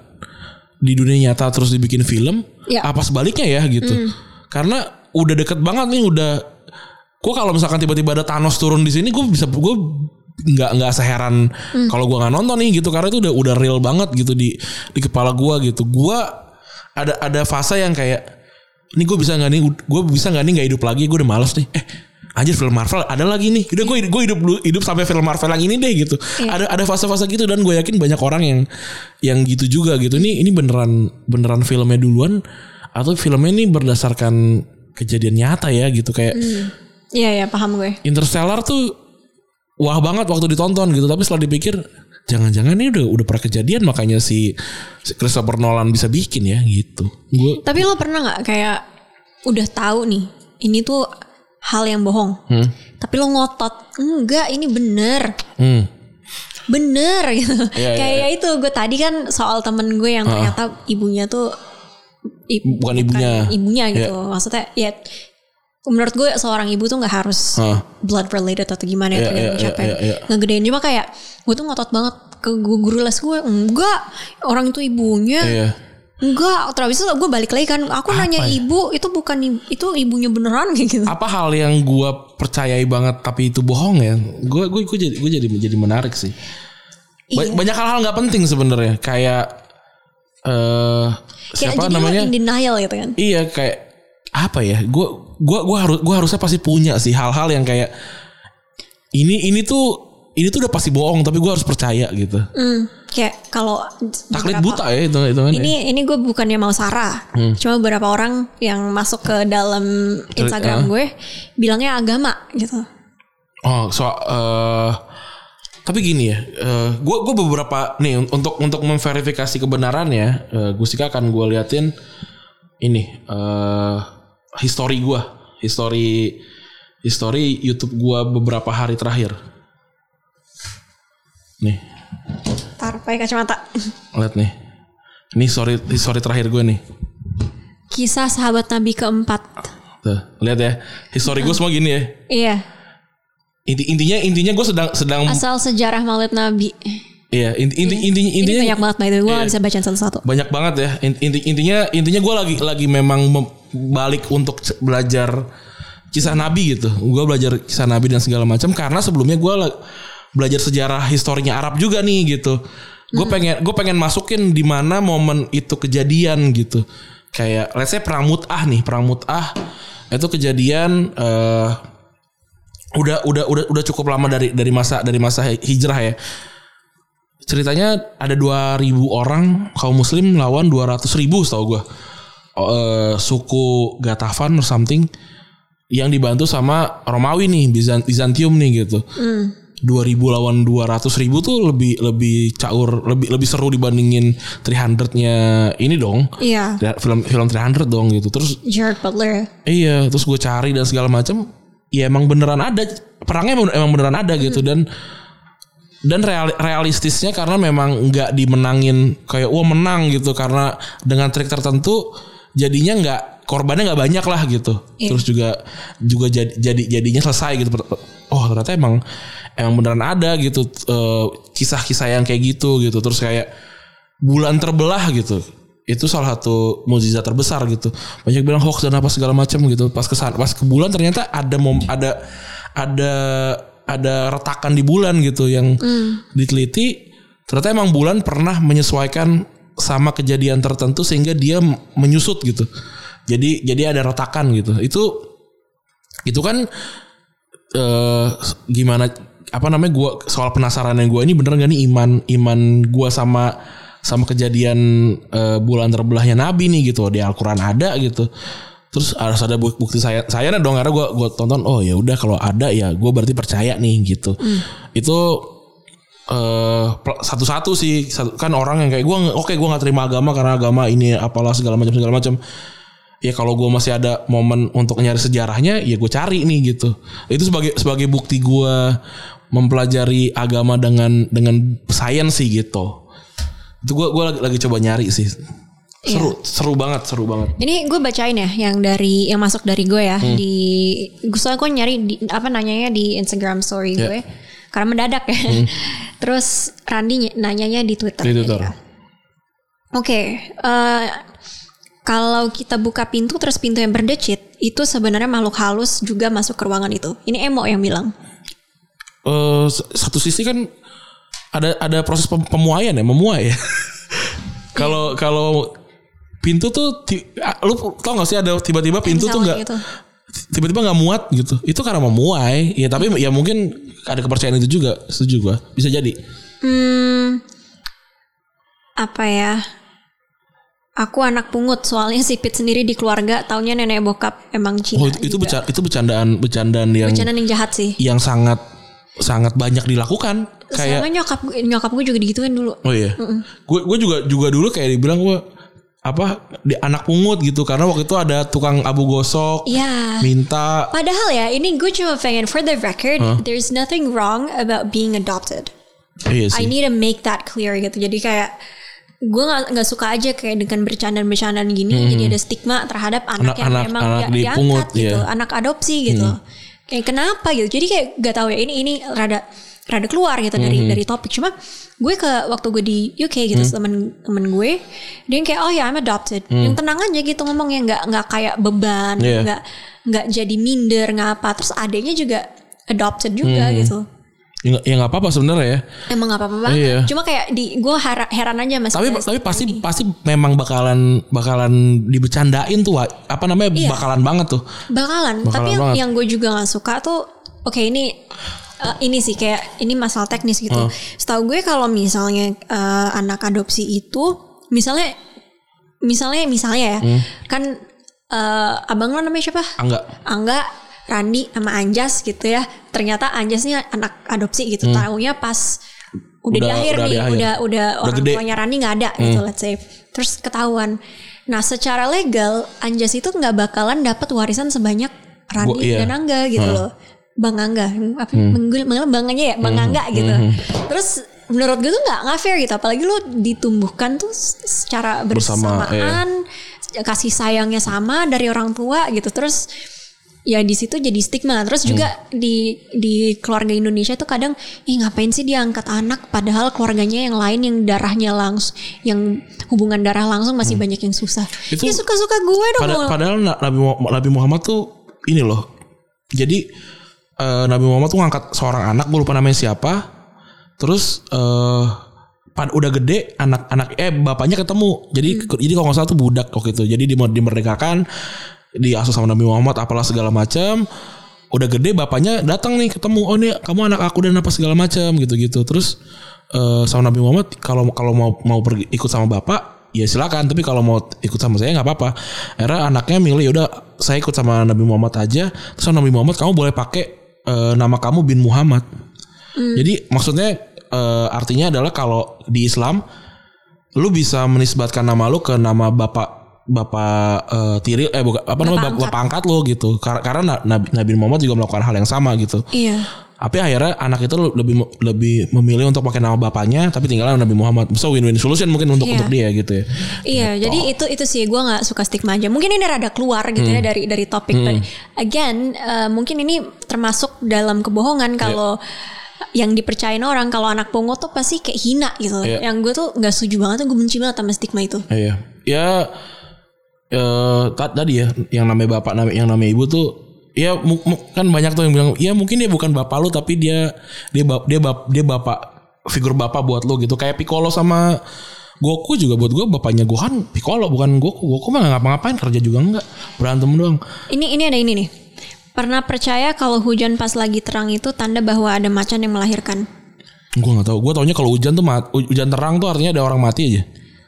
di dunia nyata terus dibikin film Ya. apa sebaliknya ya gitu. Karena udah deket banget nih udah gue kalau misalkan tiba-tiba ada Thanos turun di sini gue bisa gue nggak nggak seheran kalau gue nggak nonton nih gitu karena itu udah udah real banget gitu di di kepala gue gitu. Gue ada ada fase yang kayak ini gue bisa nggak nih gue bisa nggak nih nggak hidup lagi gue udah males nih. Eh anjir film Marvel ada lagi nih. Udah gue gue hidup dulu- hidup sampai film Marvel yang ini deh gitu. Ada ada fase-fase gitu dan gue yakin banyak orang yang yang gitu juga gitu. Ini ini beneran beneran filmnya duluan atau filmnya ini berdasarkan kejadian nyata ya gitu. Kayak Iya ya paham gue. Interstellar tuh wah banget waktu ditonton gitu tapi setelah dipikir jangan-jangan ini udah udah pernah kejadian makanya si, si Christopher Nolan bisa bikin ya gitu gue Tapi lo pernah nggak kayak udah tahu nih ini tuh hal yang bohong. Hmm. Tapi lo ngotot enggak ini bener hmm, bener gitu. Iya, iya, kayak itu gue tadi kan soal temen gue yang ternyata ibunya tuh i- Bukan ibunya. ibunya gitu. Maksudnya ya menurut gue seorang ibu tuh nggak harus Hah. blood related atau gimana ya Iya, tergantung iya, siapa iya, yang iya. ngegedein. Cuma kayak gue tuh ngotot banget ke gu- guru les gue. Enggak orang itu ibunya. Iya. Enggak terus itu gue balik lagi kan. Aku nanya ya? ibu itu bukan ibu, itu ibunya beneran? Kayak gitu. Apa hal yang gue percayai banget tapi itu bohong ya? Gue gue gue jadi gue jadi jadi menarik sih. Ba- Iya. banyak hal-hal nggak penting sebenarnya. Kayak eh kayak siapa jadi namanya? lo in denial gitu kan? Iya kayak apa ya? Gue gua gua harus gua harusnya pasti punya sih hal-hal yang kayak ini ini tuh ini tuh udah pasti bohong tapi gue harus percaya gitu. Hmm, kayak kalau Taklid beberapa- buta ya itu itu kan. ya. Ini ini gue bukannya mau sarah, Hmm. cuma beberapa orang yang masuk ke dalam. Instagram gue bilangnya agama gitu. Oh, so eh tapi gini ya, gue gue beberapa nih untuk untuk memverifikasi kebenarannya, uh, Gustika akan gue liatin ini eh history gue, history history YouTube gue beberapa hari terakhir. Nih, Tar pakai kacamata. lihat nih. Ini story history terakhir gue nih. Kisah sahabat Nabi keempat. Tuh, lihat ya. History gue semua gini ya. Iya, Inti intinya intinya gue sedang sedang asal sejarah Maulid Nabi. iya inti inti intinya Ini intinya banyak banget by the way, gue Iya. gak bisa bacain satu-satu. banyak banget ya In- inti intinya intinya gue lagi lagi memang mem- balik untuk belajar kisah nabi gitu. Gue belajar kisah nabi dan segala macam karena sebelumnya gue belajar sejarah historinya Arab juga nih gitu. Gue pengen gue pengen masukin di mana momen itu kejadian gitu. Kayak let's say perang mut'ah nih perang mut'ah itu kejadian eh udah udah udah udah cukup lama dari dari masa dari masa hijrah ya. Ceritanya ada 2000 orang kaum muslim lawan 200 ribu setahu gue Eh, suku Gatavan or something yang dibantu sama Romawi nih Bizan- Bizantium nih gitu. 2000 lawan 200 ribu tuh lebih lebih caur lebih lebih seru dibandingin 300-nya ini dong. Iya, film film 300 dong gitu. Terus Jared Butler. Iya, terus gue cari dan segala macam. Ya emang beneran ada perangnya emang, emang beneran ada gitu. Dan dan real- realistisnya karena memang nggak dimenangin kayak wah menang gitu. Karena dengan trik tertentu jadinya nggak korbannya nggak banyak lah gitu. Iya. terus juga juga jadi jadi jadinya selesai gitu. Oh ternyata emang emang beneran ada gitu eh, kisah-kisah yang kayak gitu gitu. Terus kayak bulan terbelah gitu. Itu salah satu mukjizat terbesar gitu. Banyak bilang hoax dan apa segala macam gitu. Pas ke pas ke bulan ternyata ada mom ada ada ada retakan di bulan gitu yang diteliti. Ternyata emang bulan pernah menyesuaikan sama kejadian tertentu sehingga dia menyusut gitu. Jadi jadi ada retakan gitu. Itu itu kan eh gimana apa namanya gua soal penasaran yang gue ini bener gak nih? Iman iman gua sama sama kejadian eh, bulan terbelahnya Nabi nih gitu. Di Al-Qur'an ada gitu. Terus harus ada bu- bukti saya saya dong karena gua gua tonton oh ya udah kalau ada ya gua berarti percaya nih gitu. Itu eh satu-satu sih. Satu- kan orang yang kayak gua nge- oke gua nggak terima agama karena agama ini apalah segala macam segala macam. Ya kalau gue masih ada momen untuk nyari sejarahnya ya gue cari nih gitu. Itu sebagai sebagai bukti gue mempelajari agama dengan dengan sains sih gitu. Itu gue gue lagi, lagi coba nyari sih. Seru seru banget seru banget. Ini gue bacain ya yang dari yang masuk dari gue ya Hmm. di gue soalnya gue nyari di, apa nanyanya di Instagram story Ya. gue karena mendadak ya. Terus Randi ny- nanyanya di Twitter. Di Twitter. Oke, eh, kalau kita buka pintu terus pintu yang berdecit itu sebenarnya makhluk halus juga masuk ke ruangan itu. Ini Emo yang bilang. eh s- satu sisi kan ada ada proses pem- pemuaian ya memuai ya kalau kalau pintu tuh lu tau gak sih ada tiba-tiba pintu tuh nggak gitu. Tiba-tiba nggak muat gitu itu karena memuai ya tapi ya mungkin ada kepercayaan itu juga setuju gua bisa jadi Hmm, apa ya? Aku anak pungut soalnya sipit sendiri di keluarga taunya nenek bokap emang Cina. oh itu itu, juga. itu bercandaan bercandaan yang Bercandaan yang jahat sih. yang sangat sangat banyak dilakukan kayak Sama nyokap nyokap gue juga digituin dulu. oh iya gue gue juga juga dulu kayak dibilang gue apa di anak pungut gitu karena waktu itu ada tukang abu gosok Iya. minta Padahal ya ini gue cuma pengen for the record, there's nothing wrong about being adopted. iya I sih need to make that clear gitu. Jadi kayak gue nggak nggak suka aja kayak dengan bercandaan-bercandaan gini jadi ada stigma terhadap anak, Anak- yang anak- emang anak dipungut, diangkat gitu, iya. anak adopsi gitu. Kayak kenapa gitu? Jadi kayak gak tahu ya ini ini rada rada keluar gitu dari dari topik. Cuma gue ke waktu gue di UK gitu temen temen gue dia yang kayak oh ya I'm adopted. Yang tenang aja gitu ngomongnya nggak nggak kayak beban, Iya. nggak nggak jadi minder nggak apa. Terus adiknya juga adopted juga gitu. ya nggak- ya nggak apa-apa sebenarnya ya Emang gak apa-apa banget. Iya. Cuma kayak di gue heran, heran aja mas. tapi tapi pasti pasti memang bakalan bakalan dibecandain tuh apa namanya Iya. bakalan banget tuh bakalan. Bakalan Tapi yang, banget. yang gue juga gak suka tuh, oke ini eh, ini sih kayak ini masalah teknis gitu. Setahu gue kalau misalnya eh, anak adopsi itu, misalnya, misalnya misalnya ya, kan eh, abang lo namanya siapa? enggak Angga, Randi, sama Anjas gitu ya. Ternyata Anjasnya anak adopsi gitu. Tahunya pas udah, Udah- di akhir udah nih, di akhir. udah udah orang gede. tuanya Randi nggak ada gitu, let's say. Terus ketahuan. Nah, secara legal Anjas itu nggak bakalan dapat warisan sebanyak Randi Gua- iya. dan Angga gitu loh. Bang Angga, apa menggul, menggul banganya ya, Bang Angga gitu. Terus menurut gue tuh nggak nggak fair gitu, apalagi lo ditumbuhkan tuh secara Bersama, bersamaan, kasih sayangnya sama dari orang tua gitu. Terus ya di situ jadi stigma. Terus juga di di keluarga Indonesia tuh kadang, ih ngapain sih dia angkat anak, padahal keluarganya yang lain yang darahnya langsung, yang hubungan darah langsung masih banyak yang susah. Itu- ya suka-suka gue dong. Pada- padahal Nabi Muhammad tuh ini loh. Jadi eh, Nabi Muhammad tuh ngangkat seorang anak, gue lupa namanya siapa. Terus eh pad udah gede anak-anak eh bapaknya ketemu. Jadi jadi kalau nggak salah tuh budak waktu itu. Jadi dimer- dimerdekakan, diasuh sama Nabi Muhammad apalah segala macam. Udah gede bapaknya datang nih ketemu. Oh nih kamu anak aku dan apa segala macam gitu-gitu. Terus eh sama Nabi Muhammad kalau kalau mau mau pergi ikut sama bapak ya silakan tapi kalau mau ikut sama saya nggak apa-apa akhirnya anaknya milih udah saya ikut sama Nabi Muhammad aja terus sama Nabi Muhammad kamu boleh pakai eh, nama kamu bin Muhammad. Jadi maksudnya eh, artinya adalah kalau di Islam lu bisa menisbatkan nama lu ke nama bapak bapak eh, tiri eh bukan apa namanya Bapak bapak, bapak angkat. lo gitu. Kar- karena Na- Nabi, Nabi Muhammad juga melakukan hal yang sama gitu. Iya. Tapi akhirnya anak itu lebih lebih memilih untuk pakai nama bapaknya tapi tinggalan Nabi Muhammad. So win-win solution mungkin untuk Iya. untuk dia gitu ya. Iya, jadi itu itu sih gue nggak suka stigma aja. Mungkin ini rada keluar gitu Hmm. ya dari dari topik. But again, eh, mungkin ini termasuk dalam kebohongan kalau yang dipercayain orang kalau anak pongo tuh pasti kayak hina gitu. Iya. Yang gue tuh nggak setuju banget, tuh gue benci banget sama stigma itu. Iya. Ya eh ta- tadi ya yang namanya bapak yang namanya ibu tuh ya kan banyak tuh yang bilang ya mungkin dia bukan bapak lu tapi dia dia bap, dia bap, dia bapak figur bapak buat lu gitu kayak Piccolo sama Goku juga buat gue bapaknya Gohan Piccolo bukan Goku Goku mah nggak ngapa-ngapain kerja juga enggak berantem doang Ini ini ada ini nih. Pernah percaya kalau hujan pas lagi terang itu tanda bahwa ada macan yang melahirkan? gue nggak tahu gue taunya kalau hujan tuh mat, hujan terang tuh artinya ada orang mati aja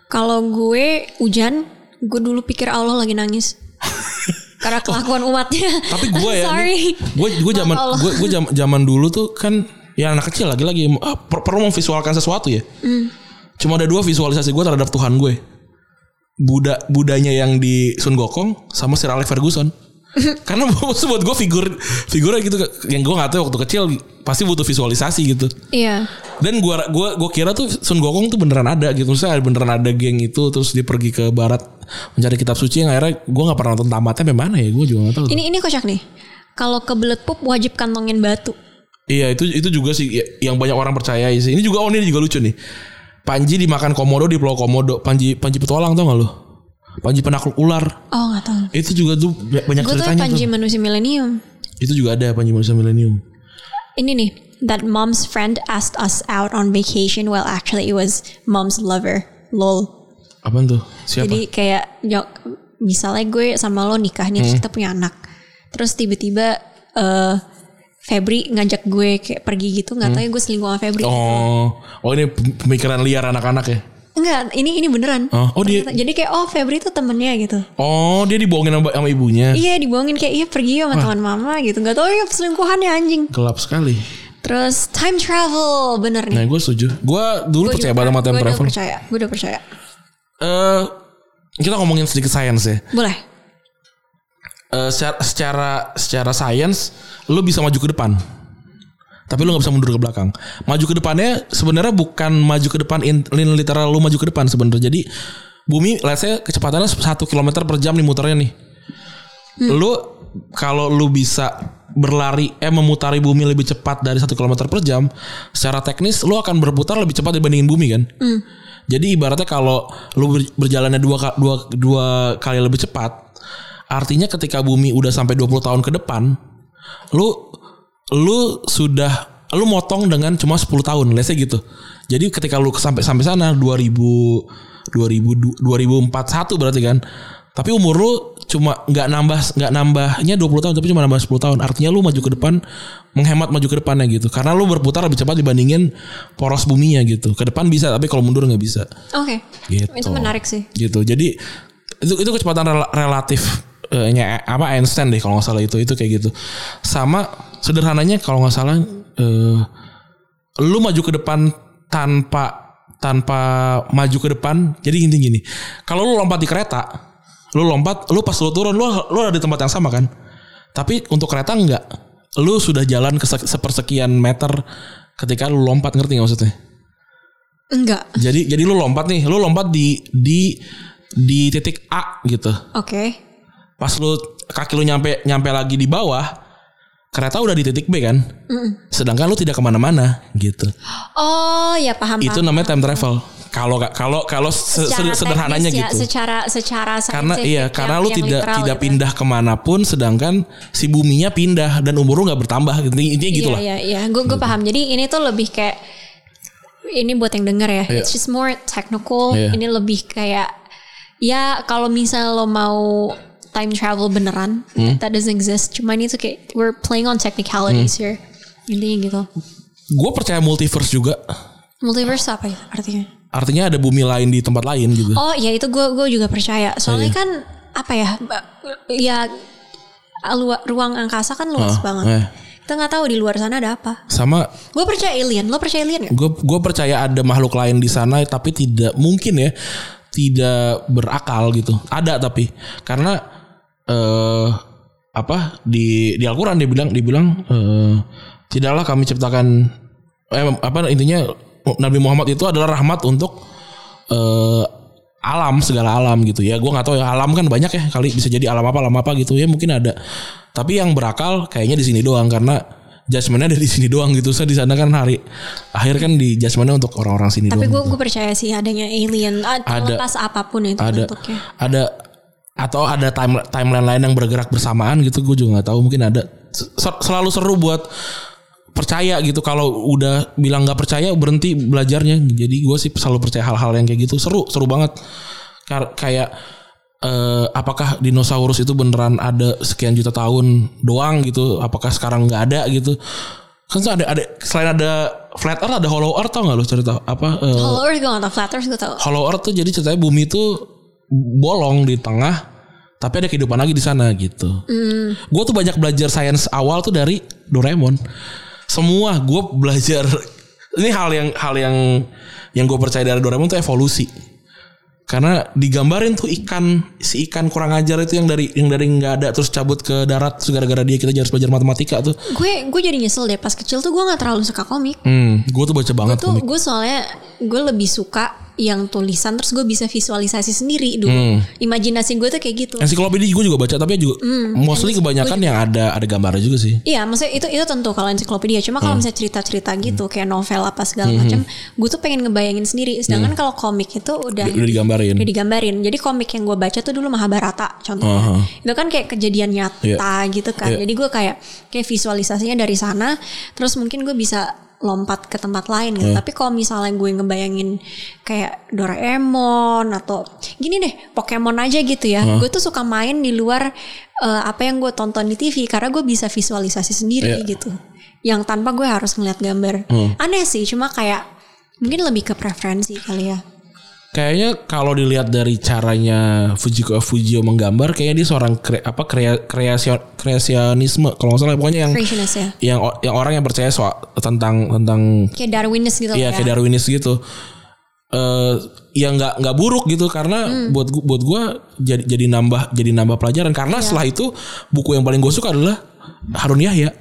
Kalau gue hujan, gue dulu pikir Allah lagi nangis. Karena kelakuan umatnya. tapi gue ya gue gue zaman gue gue zaman dulu tuh kan ya anak kecil lagi-lagi ah, per- perlu memvisualkan sesuatu ya. Hmm. cuma ada dua visualisasi gue terhadap Tuhan gue. Buddha Budanya yang di Sun Gokong sama Sir Alex Ferguson. Karena buat gue figur figurnya gitu yang gue nggak tahu waktu kecil pasti butuh visualisasi gitu. Iya. dan gua gua gua kira tuh Sun Gokong tuh beneran ada gitu. Maksudnya beneran ada geng itu terus dia pergi ke barat mencari kitab suci yang akhirnya gua nggak pernah nonton tamatnya sampai mana ya gua juga nggak tahu tuh. Ini ini kocak nih. Kalau kebelet pup wajib kantongin batu. Iya itu itu juga sih ya, yang banyak orang percaya sih. Ini juga oh ini juga lucu nih. Panji dimakan komodo di Pulau Komodo. Panji Panji petualang tau gak lu? Panji penakluk ular. Oh nggak tahu. Itu juga tuh banyak Gue tuh ceritanya Panji tuh. manusia milenium. Itu juga ada Panji manusia milenium. Ini nih. That mom's friend asked us out on vacation while actually it was mom's lover. Lol. Apaan tuh? Siapa? Jadi kayak yo- misalnya gue sama lo nikah nih Hmm. kita punya anak. Terus tiba-tiba eh Febri ngajak gue kayak pergi gitu nggak tahu ya gue selingkuh sama Febri. Hmm. oh, oh ini pem- pemikiran liar anak-anak ya? Enggak, ini ini beneran. Oh, oh dia Jadi kayak oh Febri tuh temennya gitu. Oh dia dibohongin sama, sama ibunya. Iya dibohongin kayak iya pergi sama teman mama gitu. Gak tau ya selingkuhannya anjing. Gelap sekali. Terus time travel bener nih. Nah gue setuju. Gue dulu Gue percaya banget sama time gue udah travel. percaya. Gue udah percaya. Eh kita ngomongin sedikit sains ya. Boleh. Eh, secara secara secara sains lu bisa maju ke depan. Tapi lu nggak bisa mundur ke belakang. Maju ke depannya sebenarnya bukan maju ke depan in, in literal lu maju ke depan sebenarnya. Jadi bumi let's say kecepatannya 1 km per jam nih muternya nih. Lu kalau lu bisa berlari eh memutari bumi lebih cepat dari 1 km per jam, secara teknis lu akan berputar lebih cepat dibandingin bumi kan? Jadi ibaratnya kalau lu ber- berjalannya dua, dua, dua kali lebih cepat, artinya ketika bumi udah sampai 20 tahun ke depan, lu lu sudah lu motong dengan cuma 10 tahun, say gitu. Jadi ketika lu sampai sampai sana 2000 2000 2041 berarti kan. Tapi umur lu cuma nggak nambah nggak nambahnya 20 tahun tapi cuma nambah 10 tahun. Artinya lu maju ke depan menghemat maju ke depannya gitu. Karena lu berputar lebih cepat dibandingin poros buminya gitu. Ke depan bisa tapi kalau mundur nggak bisa. Oke. Gitu. Itu menarik sih. Gitu. Jadi itu itu kecepatan rel- relatif eh, nya apa Einstein deh kalau nggak salah itu itu kayak gitu. Sama sederhananya kalau nggak salah eh, lu maju ke depan tanpa tanpa maju ke depan. Jadi intinya gini, kalau lu lompat di kereta, lu lompat, lu pas lu turun lu lu ada di tempat yang sama kan. Tapi untuk kereta enggak. Lu sudah jalan ke se- sepersekian meter ketika lu lompat ngerti nggak maksudnya? Enggak. Jadi jadi lu lompat nih, lu lompat di di di titik A gitu. Oke. Pas lu kaki lu nyampe nyampe lagi di bawah, kereta udah di titik B kan. Sedangkan lu tidak ke mana-mana gitu. Oh ya paham. Itu paham. namanya time travel. Kalau kalau kalau se- sederhananya teknis ya, gitu. secara secara karena iya karena lu tidak literal tidak gitu. pindah ke mana pun sedangkan si buminya pindah dan umur lu nggak bertambah gitu. intinya gitu lah Iya iya iya, gue gue paham. Jadi ini tuh lebih kayak ini buat yang denger ya. Iya. It's just more technical. Iya. Ini lebih kayak ya kalau misal lo mau time travel beneran, Hmm. that doesn't exist. Cuman itu kayak we're playing on technicalities Hmm. here. Intinya gitu. gue percaya multiverse juga Multiverse apa ya artinya? Artinya ada bumi lain di tempat lain gitu Oh ya itu gue gue juga percaya. Soalnya Iya. kan apa ya? Ya lu- ruang angkasa kan luas Ah, banget. eh. Kita nggak tahu di luar sana ada apa. sama Gue percaya alien. Lo percaya alien gak? gue gue percaya ada makhluk lain di sana tapi tidak mungkin ya tidak berakal gitu ada tapi karena eh apa di di Al-Qur'an dia bilang dibilang eh, tidaklah kami ciptakan eh, apa intinya Nabi Muhammad itu adalah rahmat untuk eh, alam segala alam gitu ya. Gua nggak tahu ya alam kan banyak ya kali bisa jadi alam apa alam apa gitu ya mungkin ada. Tapi yang berakal kayaknya di sini doang karena judgementnya ada di sini doang gitu. Saya di sana kan hari akhir kan di judgementnya untuk orang-orang sini Tapi doang. gue gue percaya sih adanya alien ah, Ada. lepas apa pun itu ada bentuknya. ada atau ada time timeline lain yang bergerak bersamaan gitu gue juga nggak tahu mungkin ada Se- selalu seru buat percaya gitu. Kalau udah bilang nggak percaya berhenti belajarnya. Jadi gue sih selalu percaya hal-hal yang kayak gitu. Seru seru banget. Kar- kayak eh, apakah dinosaurus itu beneran ada sekian juta tahun doang gitu? Apakah sekarang nggak ada gitu? Kan tuh ada ada selain ada flat earth ada hollow earth tau nggak lo cerita? Apa eh, Hollow Earth gue gak tau, Flat Earth gue tau. Hollow Earth tuh jadi ceritanya bumi tuh bolong di tengah tapi ada kehidupan lagi di sana gitu. Gue tuh banyak belajar sains awal tuh dari Doraemon. Semua gue belajar ini hal yang hal yang yang gue percaya dari Doraemon tuh evolusi. Karena digambarin tuh ikan si ikan kurang ajar itu yang dari yang dari nggak ada terus cabut ke darat terus gara-gara dia kita harus belajar matematika tuh. Gue gue jadi nyesel deh pas kecil tuh gue gak terlalu suka komik. Hmm, gue tuh baca banget Tuh komik. gue soalnya gue lebih suka yang tulisan terus gue bisa visualisasi sendiri dulu. Hmm. Imajinasi gue tuh kayak gitu. Ensiklopedia gue juga baca tapi juga mostly kebanyakan yang ada ada gambarnya juga sih. Iya, maksudnya itu itu tentu kalau ensiklopedia. Cuma kalau misalnya cerita-cerita gitu kayak novel apa segala macam, gue tuh pengen ngebayangin sendiri. Sedangkan kalau komik itu udah Udah digambarin. udah digambarin. Jadi komik yang gue baca tuh dulu Mahabharata contohnya. Aha. Itu kan kayak kejadian nyata gitu kan. Iya. Jadi gue kayak kayak visualisasinya dari sana. Terus mungkin gue bisa lompat ke tempat lain gitu. Tapi kalau misalnya gue ngebayangin kayak Doraemon atau gini deh, Pokemon aja gitu ya. Gue tuh suka main di luar eh, apa yang gue tonton di TV karena gue bisa visualisasi sendiri Iya. gitu. Yang tanpa gue harus ngeliat gambar. Aneh sih, cuma kayak mungkin lebih ke preferensi kali ya. Kayaknya kalau dilihat dari caranya Fujiko Fujio menggambar, kayaknya dia seorang kre- apa krea, kreasio, kreasionisme kalau nggak salah pokoknya yang ya. yang yang orang yang percaya soal tentang tentang Kayak Darwinist gitu Iya ya. kayak Darwinis gitu. Eh yang nggak nggak buruk gitu karena Hmm. buat buat gua jadi jadi nambah jadi nambah pelajaran karena Iya. setelah itu buku yang paling gue suka adalah Harun Yahya.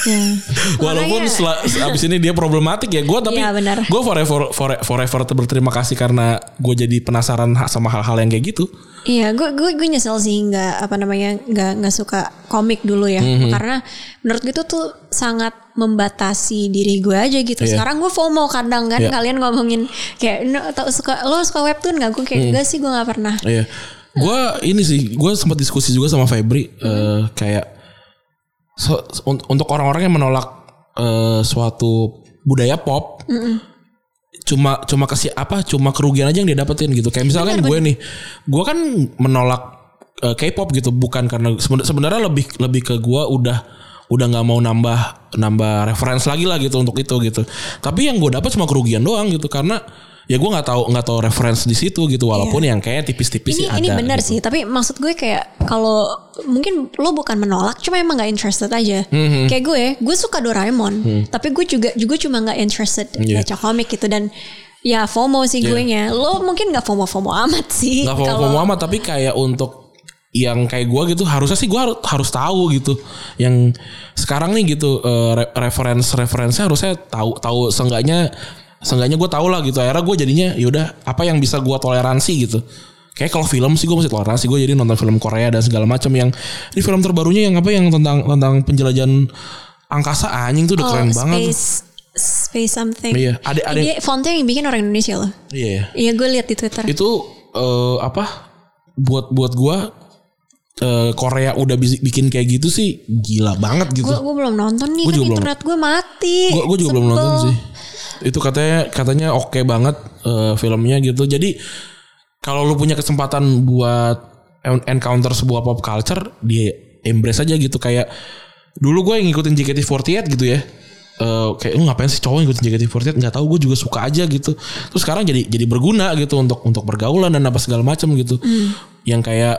Ya. Walaupun setelah abis ini dia problematik ya gue tapi Iya, benar. gue forever, forever forever berterima kasih karena gue jadi penasaran sama hal-hal yang kayak gitu. Iya, gue gue gue nyesel sih nggak apa namanya nggak nggak suka komik dulu ya, Mhm. karena menurut gue itu tuh sangat membatasi diri gue aja gitu. Iya. Sekarang gue FOMO kadang kan Iya. kalian ngomongin kayak "No, tau suka lo suka webtoon nggak? Gue kayak enggak sih gue nggak pernah. Iya. Gue ini sih, gue sempat diskusi juga sama Febri eh, kayak so- un- untuk orang-orang yang menolak eh, suatu budaya pop, cuma cuma kasih apa, cuma kerugian aja yang dia dapetin gitu. Kayak misalkan gue nih, gue kan menolak eh, K-pop gitu, bukan karena seben- sebenarnya lebih lebih ke gue udah udah nggak mau nambah nambah reference lagi lah gitu untuk itu gitu. Tapi yang gue dapat cuma kerugian doang gitu karena ya gue nggak tahu nggak tahu reference di situ gitu walaupun yang kayak tipis-tipis Ini sih ada. ini benar gitu. sih, tapi maksud gue kayak kalau mungkin lo bukan menolak, cuma emang nggak interested aja. Mhm. Kayak gue, gue suka Doraemon, tapi gue juga juga cuma nggak interested. Iya. baca komik gitu dan ya FOMO sih gue nya. Lo mungkin nggak FOMO FOMO amat sih. Nggak kalau- FOMO amat tapi kayak untuk yang kayak gue gitu harusnya sih gue harus harus tahu gitu yang sekarang nih gitu eh, re- reference referensinya harusnya tahu tahu seenggaknya seenggaknya gue tahu lah gitu akhirnya gue jadinya yaudah apa yang bisa gue toleransi gitu kayak kalau film sih gue masih toleransi gue jadi nonton film Korea dan segala macam yang ini film terbarunya yang apa yang tentang tentang penjelajahan angkasa anjing tuh udah Oh, keren banget tuh. space, space something. Iya, ada- ada- Dia fontnya yang bikin orang Indonesia loh. iya Iya gue lihat di Twitter. itu eh, apa buat buat gua eh, Korea udah bikin kayak gitu sih gila banget gitu. Gue gue belum nonton nih Gua kan internet gue mati. Gua, gua juga belum nonton sih. Itu katanya katanya oke banget eh, filmnya gitu. Jadi kalau lu punya kesempatan buat en- encounter sebuah pop culture, dia embrace aja gitu. Kayak dulu gue yang ngikutin JKT48 gitu ya. Eh, kayak lu ngapain sih cowok ngikutin JKT48 nggak tahu gue juga suka aja gitu. Terus sekarang jadi jadi berguna gitu untuk untuk pergaulan dan apa segala macam gitu. Yang kayak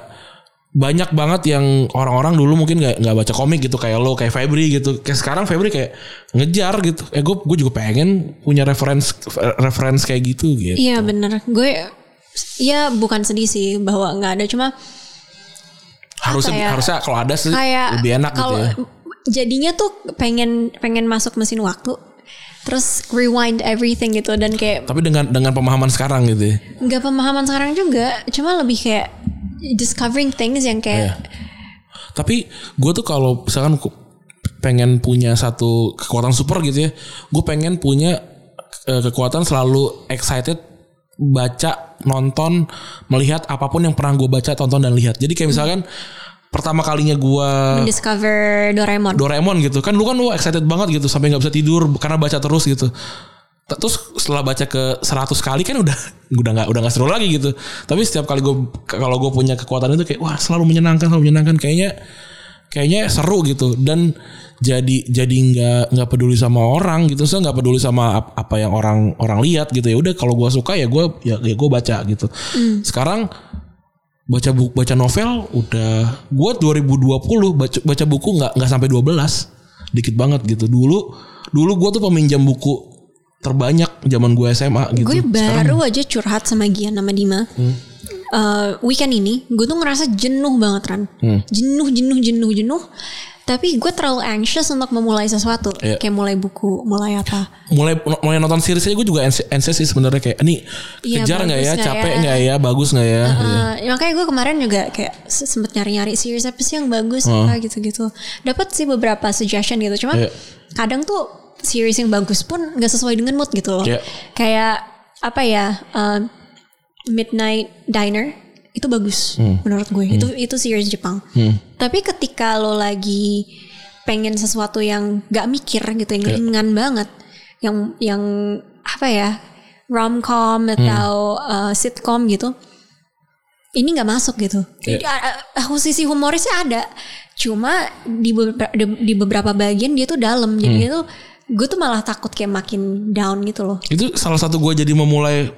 banyak banget yang orang-orang dulu mungkin nggak nggak baca komik gitu kayak lo kayak Febri gitu kayak sekarang Febri kayak ngejar gitu eh gue gue juga pengen punya reference reference kayak gitu gitu Iya bener Gue ya bukan sedih sih bahwa nggak ada cuma Harusnya ya? harusnya kalau ada sih kayak lebih enak gitu kalau ya. jadinya tuh pengen pengen masuk mesin waktu terus rewind everything gitu dan kayak Tapi dengan dengan pemahaman sekarang gitu ya. nggak pemahaman sekarang juga cuma lebih kayak discovering things yang kayak Tapi gue tuh kalau misalkan pengen punya satu kekuatan super gitu ya, gue pengen punya eh, kekuatan selalu excited baca, nonton, melihat apa pun yang pernah gue baca, tonton dan lihat. Jadi kayak misalkan pertama kalinya gue discover Doraemon. Doraemon gitu. Kan lu kan lu excited banget gitu sampai nggak bisa tidur karena baca terus gitu terus setelah baca ke 100 kali kan udah udah nggak udah nggak seru lagi gitu. Tapi setiap kali gue kalau gue punya kekuatan itu kayak wah selalu menyenangkan selalu menyenangkan. Kayaknya kayaknya seru gitu. Dan jadi jadi nggak nggak peduli sama orang gitu. Saya nggak peduli sama ap- apa yang orang orang lihat gitu. Ya udah kalau gue suka ya gue ya, ya gue baca gitu. Sekarang baca buku baca novel udah gue 2020 baca baca buku nggak nggak sampai 12 dikit banget gitu. Dulu dulu gue tuh peminjam buku terbanyak zaman gue SMA gitu. Gue Sekarang- baru aja curhat sama Gian sama Dima. Eh, weekend ini gue tuh ngerasa jenuh banget Ran. Jenuh jenuh jenuh jenuh. Tapi gue terlalu anxious untuk memulai sesuatu. Iya. kayak mulai buku mulai apa. Mulai mulai nonton series aja gue juga anxious sih sebenarnya. Kayak ini Iya, kejar nggak ya? bagus nggak capek ya?" nggak ya? Bagus nggak ya. Eh, ya makanya gue kemarin juga kayak se- sempet nyari-nyari series apa sih yang bagus apa gitu-gitu. Dapat sih beberapa suggestion gitu. Cuma Iya. kadang tuh series yang bagus pun nggak sesuai dengan mood gitu loh. Iya. Kayak apa ya? eh, Midnight Diner itu bagus Hmm. menurut gue. Itu itu series Jepang. Tapi ketika lo lagi pengen sesuatu yang gak mikir gitu, yang Iya. ringan banget, yang yang apa ya? romcom Hmm. atau eh, sitcom gitu ini nggak masuk gitu. Aku sisi humorisnya ada, cuma di beberapa, di beberapa bagian dia tuh dalam. Jadi Hmm. itu gue tuh malah takut kayak makin down gitu loh. itu salah satu gue jadi memulai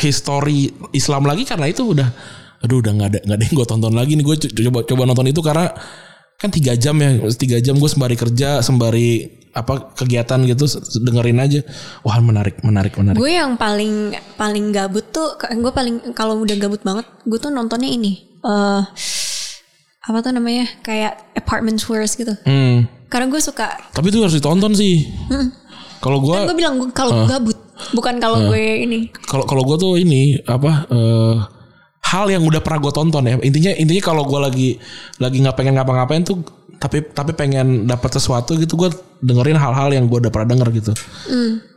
history Islam lagi karena itu udah aduh udah nggak ada nggak ada yang gue tonton lagi nih gue coba coba nonton itu karena kan tiga jam ya tiga jam gue sembari kerja sembari apa kegiatan gitu dengerin aja wah menarik menarik menarik Gue yang paling paling gabut tuh, gue paling kalau udah gabut banget, gue tuh nontonnya ini. eh apa tuh namanya? Kayak apartment tours gitu. hmm. Karena gue suka. tapi itu harus ditonton sih kalau gue Gue bilang kalau gabut, bukan kalau gue ini. kalau kalau gue tuh ini apa eh, hal yang udah pernah gue tonton ya intinya intinya kalau gue lagi lagi nggak pengen ngapa-ngapain tuh tapi tapi pengen dapat sesuatu gitu gue dengerin hal-hal yang gue udah pernah denger gitu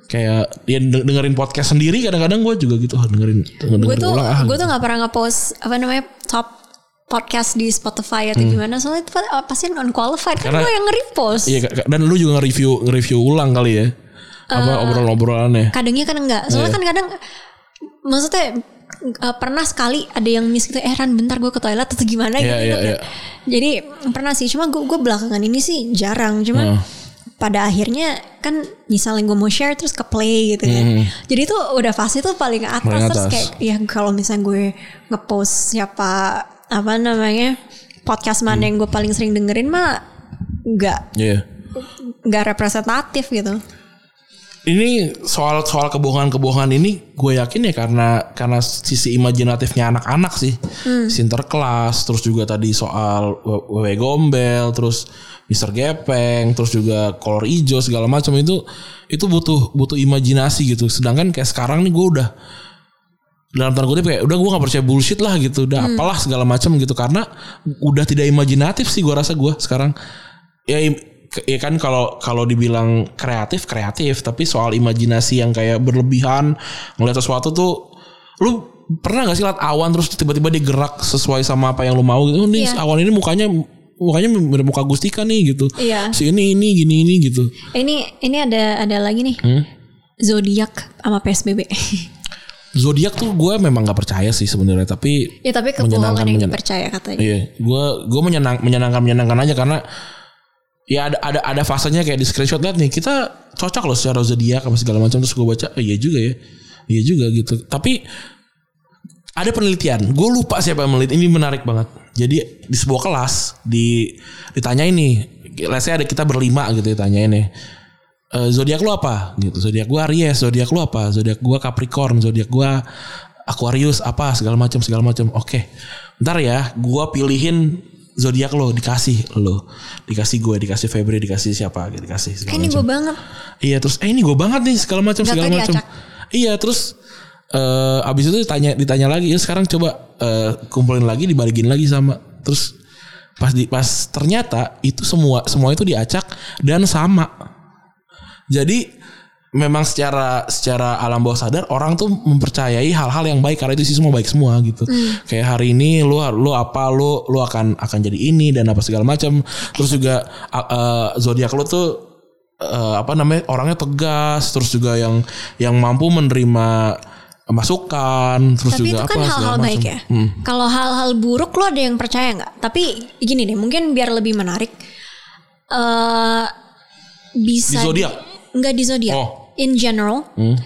kayak ya de- dengerin podcast sendiri kadang-kadang gue juga gitu ah, dengerin Gue dengerin tuh ah gue gitu. tuh nggak pernah nge-post apa namanya top podcast di Spotify atau gimana soalnya itu pa- pasti unqualified kan Hmm. Karena- gue yang nge-repost. iya dan lu juga nge-review nge-review ulang kali ya apa Eh. obrolan-obrolannya kadangnya kan enggak soalnya Iya. kan kadang maksudnya eh, pernah sekali ada yang miss gitu eh Ran bentar gue ke toilet atau gimana gitu, Iya, iya, gitu. iya. jadi pernah sih cuma gue gue belakangan ini sih jarang cuma Hmm. pada akhirnya kan misalnya gue mau share terus ke play gitu kan jadi itu udah pasti tuh paling atas, Hmm. Paling terus atas. kayak ya kalau misalnya gue ngepost siapa apa namanya podcast mana Hmm. yang gue paling sering dengerin mah nggak Iya. nggak representatif gitu ini soal soal kebohongan-kebohongan ini gue yakin ya karena karena sisi imajinatifnya anak-anak sih. Sinterklas, terus juga tadi soal wewe gombel, terus Mister Gepeng, terus juga kolor hijau segala macam itu itu butuh butuh imajinasi gitu. Sedangkan kayak sekarang nih gue udah dalam tanda kutip kayak udah gue gak percaya bullshit lah gitu. Udah apalah segala macam gitu. Karena udah tidak imajinatif sih gue rasa gue sekarang. Ya ya kan kalau kalau dibilang kreatif kreatif. Tapi soal imajinasi yang kayak berlebihan ngeliat sesuatu tuh lu pernah gak sih liat awan terus tiba-tiba dia gerak sesuai sama apa yang lu mau gitu? Nih Iya. awan ini mukanya mukanya muka Gustika nih gitu. Iya. si ini ini gini ini gitu. Ini ini ada ada lagi nih. Hmm? zodiak sama PSBB zodiak tuh gue memang nggak percaya sih sebenarnya tapi ya tapi Menyenangkan, yang menyenang- dipercaya katanya. Iya, gue gue menyenang menyenangkan menyenangkan aja karena ya ada ada ada fasenya kayak di screenshot lihat nih kita cocok loh secara zodiak apa segala macam terus gue baca oh, iya juga ya iya juga gitu. Tapi ada penelitian gue lupa siapa yang meneliti ini menarik banget. Jadi di sebuah kelas di ditanya ini let's say ada kita berlima gitu ditanya ini Eh, zodiak lu apa gitu zodiak gua Aries zodiak lu apa zodiak gua Capricorn zodiak gua Aquarius apa segala macam segala macam oke ntar ya gua pilihin zodiak lo dikasih lo dikasih gue dikasih Febri dikasih siapa gitu dikasih segala Kayak ini macam. gue banget. Iya terus eh ini gue banget nih segala macam segala macam. Iya terus eh abis itu ditanya ditanya lagi ya sekarang coba eh, kumpulin lagi dibalikin lagi sama terus pas di pas ternyata itu semua semua itu diacak dan sama. Jadi memang secara secara alam bawah sadar orang tuh mempercayai hal-hal yang baik karena itu sih semua baik semua gitu. Kayak hari ini lu lu apa lu lu akan akan jadi ini dan apa segala macam. Terus juga uh, uh, zodiak lu tuh eh, apa namanya orangnya tegas terus juga yang yang mampu menerima masukan terus Tapi juga itu kan hal-hal baik ya. Hmm. Kalau hal-hal buruk lo ada yang percaya nggak? Tapi gini deh, mungkin biar lebih menarik. eh bisa Di zodiak? Nggak di zodiak. Oh. In general, Hmm.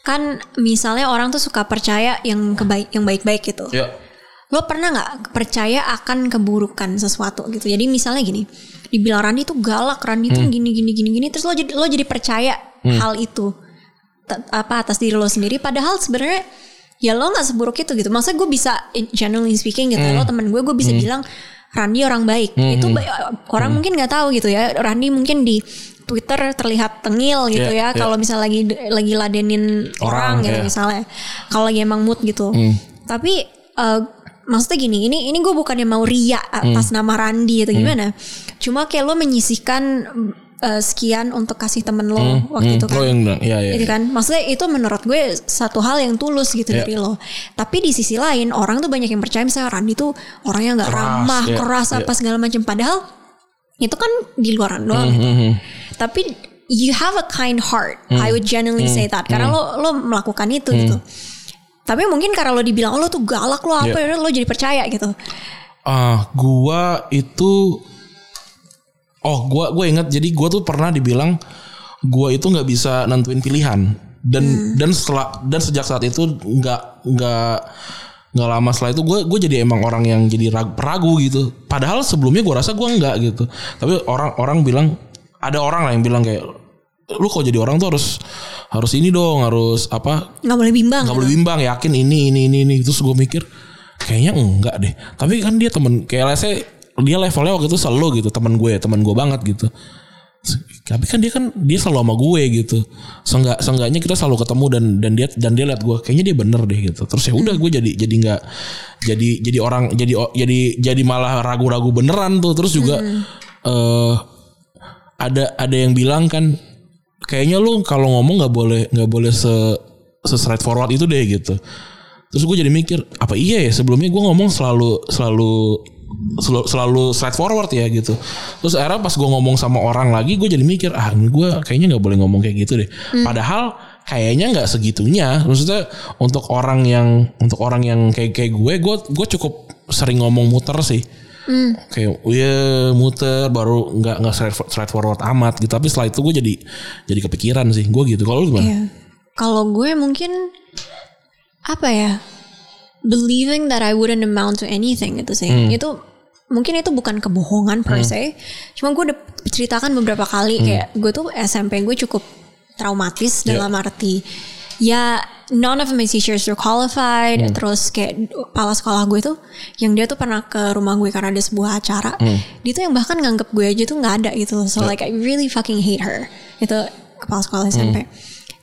kan misalnya orang tuh suka percaya yang kebaik, yang baik-baik gitu. Ya. Lo pernah nggak percaya akan keburukan sesuatu gitu? Jadi misalnya gini, dibilang Randi tuh galak, Randi tuh Hmm. gini gini gini gini, terus lo jadi lo jadi percaya hal itu T- apa atas diri lo sendiri. Padahal sebenarnya ya lo nggak seburuk itu gitu. Maksudnya gue bisa in- generally speaking gitu, Hmm. lo temen gue, gue bisa bilang Randi orang baik. Itu ba- orang mungkin nggak tahu gitu ya. Randi mungkin di Twitter terlihat tengil gitu Iya, ya. iya. Kalau misalnya lagi lagi ladenin orang, Orang, gitu iya. misalnya. Kalau lagi emang mood gitu. Tapi eh, maksudnya gini, ini ini gue bukannya mau ria atas nama Randi atau gimana. Cuma kayak lo menyisihkan eh, sekian untuk kasih temen lo waktu itu Hmm, kan. lo yang bilang, iya iya. Gitu kan, maksudnya itu menurut gue satu hal yang tulus gitu Iya. dari lo. Tapi di sisi lain orang tuh banyak yang percaya misalnya Randi tuh orangnya nggak ramah, iya, keras iya. apa segala macam. Padahal itu kan di luaran doang. gitu. Mhm. Tapi you have a kind heart. Hmm. I would genuinely say that karena lo lo melakukan itu gitu. Tapi mungkin karena lo dibilang oh lo tuh galak lo apa Iya. ya lo jadi percaya gitu. Ah, gua itu Oh, gua gua ingat. Jadi gua tuh pernah dibilang gua itu nggak bisa nentuin pilihan. Dan dan setelah dan sejak saat itu nggak nggak nggak lama setelah itu gue gue jadi emang orang yang jadi ragu, peragu gitu. Padahal sebelumnya gua rasa gua nggak gitu. Tapi orang orang bilang ada orang lah yang bilang kayak lu kok jadi orang tuh harus harus ini dong harus apa? Nggak boleh bimbang. nggak gitu. boleh bimbang yakin ini ini ini ini. Terus gue mikir kayaknya enggak deh. Tapi kan dia temen kayak saya dia levelnya waktu itu selalu gitu teman gue teman gue banget gitu. Tapi kan dia kan dia selalu sama gue gitu. Seenggak, seenggaknya kita selalu ketemu dan dan dia dan dia lihat gue kayaknya dia bener deh gitu. Terus ya udah gue jadi jadi nggak jadi jadi orang jadi jadi jadi malah ragu-ragu beneran tuh. Terus juga eh ada ada yang bilang kan kayaknya lu kalau ngomong nggak boleh nggak boleh se se straightforward itu deh gitu. Terus gue jadi mikir apa iya ya sebelumnya gue ngomong selalu selalu selalu, selalu straightforward ya gitu. Terus akhirnya pas gue ngomong sama orang lagi gue jadi mikir ah ini gue kayaknya nggak boleh ngomong kayak gitu deh. Padahal kayaknya nggak segitunya. Maksudnya untuk orang yang untuk orang yang kayak kayak gue gue gue cukup sering ngomong muter sih. Kayak oh ya muter baru nggak nggak straight, straightforward amat gitu. Tapi setelah itu gue jadi jadi kepikiran sih. Gue gitu. Kalau lu gimana? Iya. Kalau gue mungkin apa ya? Believing that I wouldn't amount to anything gitu sih. Hmm. Itu mungkin itu bukan kebohongan per se. Cuma gue udah ceritakan beberapa kali Hmm. kayak gue tuh SMP gue cukup traumatis Iya. dalam arti ya none of my teachers were qualified Hmm. terus kayak kepala sekolah gue tuh yang dia tuh pernah ke rumah gue karena ada sebuah acara Hmm. dia tuh yang bahkan nganggep gue aja tuh nggak ada gitu so like I really fucking hate her itu kepala sekolah SMP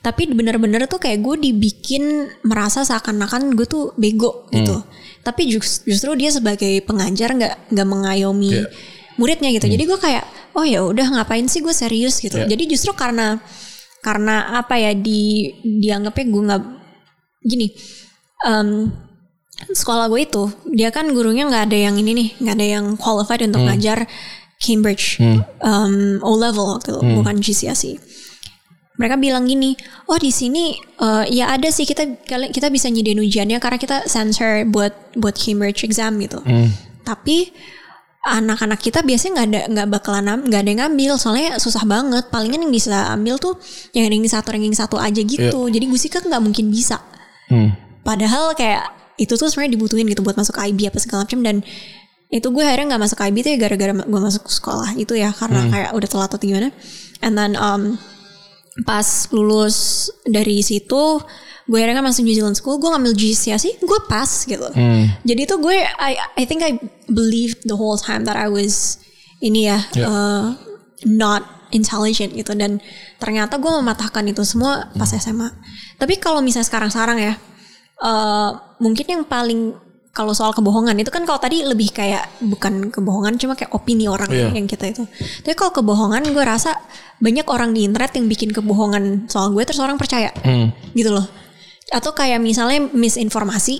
tapi bener-bener tuh kayak gue dibikin merasa seakan-akan gue tuh bego gitu. Tapi jus- justru dia sebagai pengajar nggak nggak mengayomi Iya. muridnya gitu. Jadi gue kayak oh ya udah ngapain sih gue serius gitu? Iya. jadi justru karena karena apa ya di dianggapnya gue nggak gini em, sekolah gue itu dia kan gurunya nggak ada yang ini nih nggak ada yang qualified untuk ngajar Cambridge em, O level waktu itu bukan GCSE mereka bilang gini oh di sini eh, ya ada sih kita kita bisa nyediain ujiannya karena kita sensor buat buat Cambridge exam gitu. Tapi anak-anak kita biasanya nggak ada nggak bakalan nggak ada yang ngambil soalnya susah banget. Palingan yang bisa ambil tuh yang ranking satu ranking satu aja gitu. Jadi gue sih kan nggak mungkin bisa. Hmm. Padahal kayak itu tuh sebenarnya dibutuhin gitu buat masuk IB apa segala macam dan itu gue akhirnya nggak masuk IB tuh ya gara-gara gue masuk sekolah itu ya karena kayak udah telat atau gimana. And then um, pas lulus dari situ gue akhirnya masuk New Zealand School gue ngambil GCSE gue pas gitu. Jadi itu gue I I think I believed the whole time that I was ini ya Yeah. uh, not intelligent gitu. Dan ternyata gue mematahkan itu semua pas SMA tapi kalau misalnya sekarang-sekarang ya uh, mungkin yang paling kalau soal kebohongan itu kan kalau tadi lebih kayak bukan kebohongan cuma kayak opini orang Iya. yang kita itu. Tapi kalau kebohongan gue rasa banyak orang di internet yang bikin kebohongan soal gue terus orang percaya. Gitu loh. Atau kayak misalnya misinformasi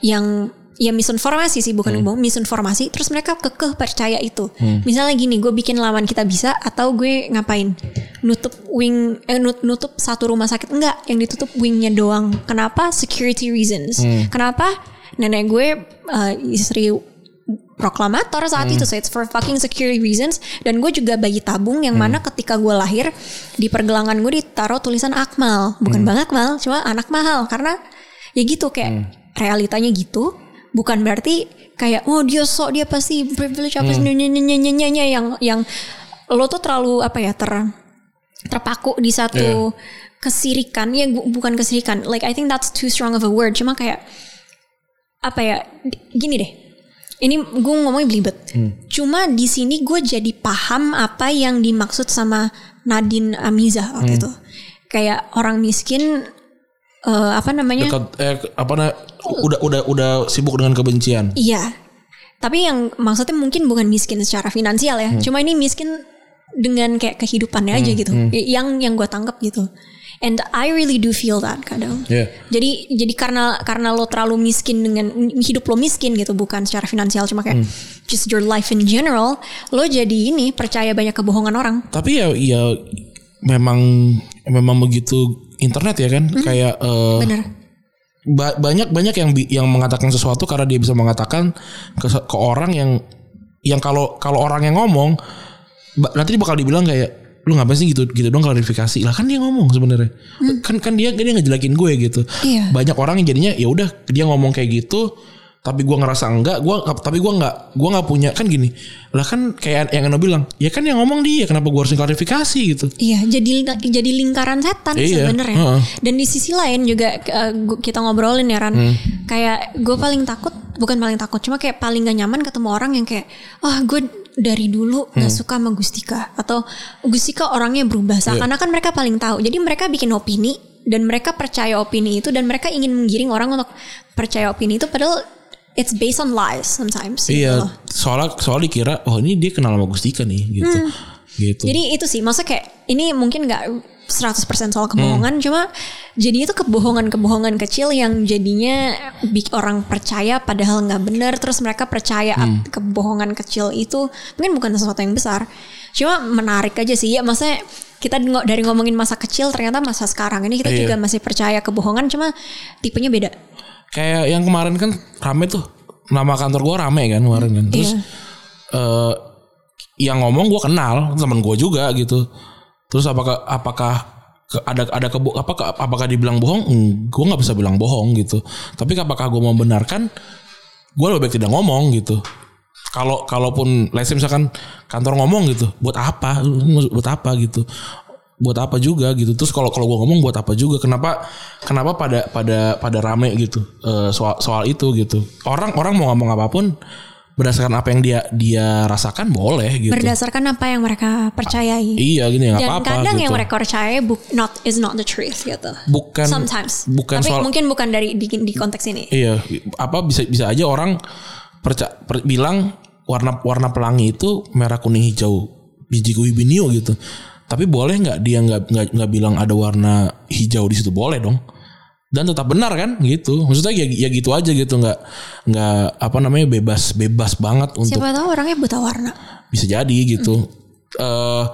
yang ya misinformasi sih bukan bohong, misinformasi terus mereka kekeh percaya itu. Misalnya gini, gue bikin lawan kita bisa atau gue ngapain? Nutup wing eh, nut- nutup satu rumah sakit enggak, yang ditutup wingnya doang. Kenapa? Security reasons. Kenapa? Nenek gue eh, istri proklamator saat itu so it's for fucking security reasons. Dan gue juga bayi tabung yang mana ketika gue lahir di pergelangan gue ditaruh tulisan Akmal. Bukan Bang Akmal cuma anak mahal. Karena ya gitu kayak realitanya gitu. Bukan berarti kayak oh dia sok dia pasti privilege apa sih nyanyi yang yang lo tuh terlalu apa ya ter terpaku di satu kesirikan. Ya bu- bukan kesirikan. Like I think that's too strong of a word. Cuma kayak apa ya gini deh ini gue ngomongnya belibet cuma di sini gue jadi paham apa yang dimaksud sama Nadine Amiza waktu itu kayak orang miskin eh, apa namanya Dekat eh apa na, udah udah udah sibuk dengan kebencian. Iya. Tapi yang maksudnya mungkin bukan miskin secara finansial ya. Cuma ini miskin dengan kayak kehidupannya aja gitu. Y- Yang yang gue tangkap gitu. And I really do feel that kadang. Iya. Jadi jadi karena karena lo terlalu miskin dengan hidup lo miskin gitu bukan secara finansial cuma kayak just your life in general, lo jadi ini percaya banyak kebohongan orang. Tapi ya ya memang memang begitu internet ya kan kayak eh, Bener. ba- banyak banyak yang yang mengatakan sesuatu karena dia bisa mengatakan ke, ke orang yang yang kalau kalau orang yang ngomong nanti bakal dibilang kayak lu ngapain sih gitu gitu dong klarifikasi lah kan dia ngomong sebenarnya kan kan dia dia ngejelekin gue gitu Iya. banyak orang yang jadinya ya udah dia ngomong kayak gitu tapi gua ngerasa enggak gua tapi gua nggak gua nggak punya kan gini lah kan kayak yang Eno bilang ya kan yang ngomong dia kenapa gua harus klarifikasi gitu Iya, jadi jadi lingkaran setan Iya, sebenarnya. heeh. Dan di sisi lain juga gua- kita ngobrolin ya Ran, Hmm. kayak gue paling takut, bukan paling takut, cuma kayak paling gak nyaman ketemu orang yang kayak, ah gue dari dulu Hmm. gak suka sama Gustika atau Gustika orangnya berubah. Iya. Seakan-akan mereka paling tahu. Jadi mereka bikin opini dan mereka percaya opini itu dan mereka ingin menggiring orang untuk percaya opini itu padahal it's based on lies sometimes. gitu iya loh. soalnya soal dikira oh ini dia kenal sama Gustika nih gitu gitu Hmm. Jadi itu sih, maksudnya kayak ini mungkin nggak 100% soal kebohongan, cuma jadi itu kebohongan-kebohongan kecil yang jadinya orang percaya padahal nggak benar, terus mereka percaya ap- kebohongan kecil itu mungkin bukan sesuatu yang besar, cuma menarik aja sih ya, maksudnya kita dari ngomongin masa kecil ternyata masa sekarang ini kita Iya. juga masih percaya kebohongan, cuma tipenya beda. kayak yang kemarin kan rame tuh nama kantor gua rame kan kemarin kan terus Iya. eh yang ngomong gua kenal teman gua juga gitu. Terus apakah apakah ke- ada ada kebo apa ke- apakah dibilang bohong? Hmm, gua nggak bisa bilang bohong gitu. Tapi apakah gua membenarkan gua lebih baik tidak ngomong gitu. Kalau kalaupun say misalkan kantor ngomong gitu buat apa? Buat apa gitu? Buat apa juga gitu. Terus kalau kalau gue ngomong buat apa juga? Kenapa kenapa pada pada pada rame gitu eh, soal soal itu gitu? Orang orang mau ngomong apa pun berdasarkan apa yang dia dia rasakan boleh gitu Berdasarkan apa yang mereka percayai. iya gini nggak Dan apa-apa kadang gitu yang mereka percaya bu- not is not the truth gitu. bukan Sometimes. bukan Tapi soal mungkin bukan dari di, di konteks ini. iya apa bisa bisa aja orang perca, per- bilang warna warna pelangi itu merah kuning hijau biji kuibinio gitu tapi boleh nggak dia nggak nggak bilang ada warna hijau di situ boleh dong dan tetap benar kan? Gitu. Maksudnya ya, ya gitu aja gitu. Nggak nggak apa namanya bebas bebas banget untuk Siapa tahu orangnya buta warna. bisa jadi gitu. Eh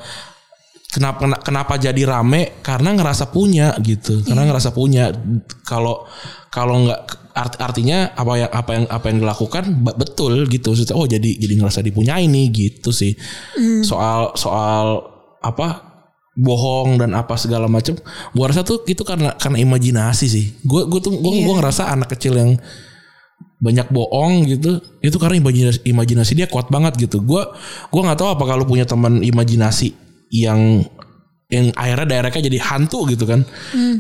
kenapa kena- kenapa jadi rame? Karena ngerasa punya gitu. Karena ngerasa punya. Kalau kalau nggak art- artinya apa yang apa yang apa yang dilakukan betul gitu. Maksudnya, oh jadi jadi ngerasa dipunyai nih gitu sih. Soal soal apa bohong dan apa segala macam gua rasa tuh itu karena karena imajinasi sih gue gue tuh gue gua ngerasa anak kecil yang banyak bohong gitu itu karena imajinasi, imajinasi dia kuat banget gitu gua gua nggak tahu apakah lu punya teman imajinasi yang yang akhirnya daerahnya jadi hantu gitu kan.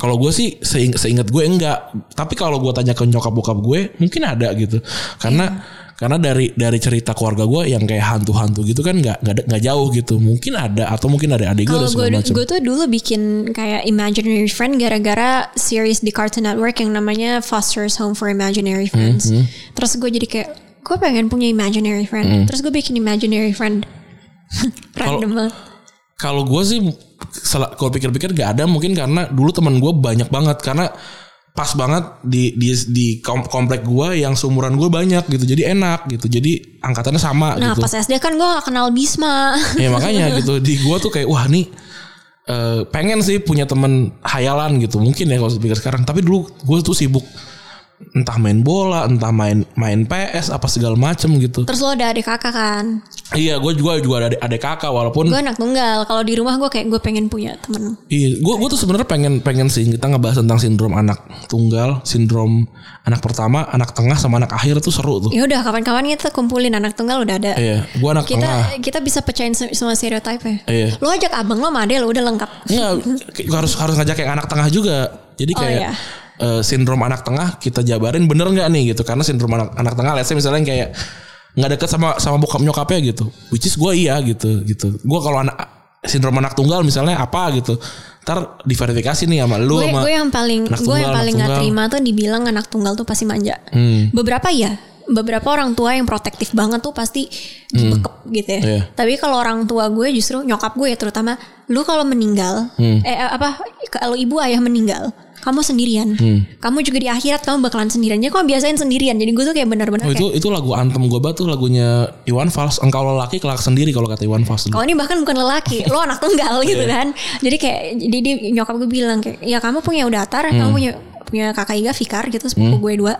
Kalau gue sih seing- seingat gue enggak. Tapi kalau gue tanya ke nyokap bokap gue mungkin ada gitu. Karena karena dari dari cerita keluarga gue yang kayak hantu-hantu gitu kan nggak nggak nggak jauh gitu. Mungkin ada atau mungkin ada adik gue segala macam. gue tuh dulu bikin kayak imaginary friend gara-gara series di Cartoon Network yang namanya Foster's Home for Imaginary Friends. Hmm, Terus gue jadi kayak gue pengen punya imaginary friend. Terus gue bikin imaginary friend. Random banget. Kalau gue sih kalau pikir-pikir gak ada mungkin karena dulu teman gue banyak banget karena pas banget di di di kom- komplek gue yang seumuran gue banyak gitu. Jadi enak gitu. Jadi angkatannya sama Nah gitu. pas SD kan gue gak kenal Bisma. ya makanya gitu. Di gue tuh kayak wah nih eh, pengen sih punya temen hayalan gitu. Mungkin ya kalau pikir sekarang. Tapi dulu gue tuh sibuk entah main bola entah main main PS apa segala macem gitu Terus lo ada adik kakak kan. iya gue juga juga ada adik kakak walaupun Gue anak tunggal. Kalau di rumah gue kayak gue pengen punya temen. Iya, gue gue tuh sebenarnya pengen pengen sih kita ngebahas tentang sindrom anak tunggal, sindrom anak pertama, anak tengah sama anak akhir tuh seru tuh. Ya udah kapan-kapan kita kumpulin anak tunggal udah ada. Iya, gue anak Kita tengah. kita bisa pecahin se- semua stereotype ya. Iya. Lo ajak abang lo sama ade lo udah lengkap. Iya, harus harus ngajak yang anak tengah juga. Jadi Oh, kayak iya. Eh, sindrom anak tengah kita jabarin bener nggak nih gitu? Karena sindrom anak anak tengah, let's say misalnya kayak nggak deket sama sama bokap nyokapnya gitu. Which is gue iya gitu gitu. Gue kalau anak sindrom anak tunggal misalnya apa gitu. Ntar diverifikasi nih sama lu gue sama gue yang paling gue yang paling nggak terima tuh dibilang anak tunggal tuh pasti manja. Hmm. Beberapa ya, beberapa orang tua yang protektif banget tuh pasti dibekep gitu ya. Iya. Tapi kalau orang tua gue justru nyokap gue ya terutama, lu kalau meninggal, Hmm. eh apa kalau ibu ayah meninggal, kamu sendirian. Hmm. Kamu juga di akhirat kamu bakalan sendirian. Jadi kamu biasain sendirian. Jadi gue tuh kayak benar-benar Oh kayak itu itu lagu antem gue banget tuh lagunya Iwan Fals. Engkau lelaki kelak sendiri kalau kata Iwan Fals. dulu. Kau ini bahkan bukan lelaki, lo anak tunggal gitu kan. Jadi kayak jadi dia, nyokap gue bilang kayak ya kamu punya udatar, kamu punya punya kakak Iga Fikar gitu sepupu gue dua.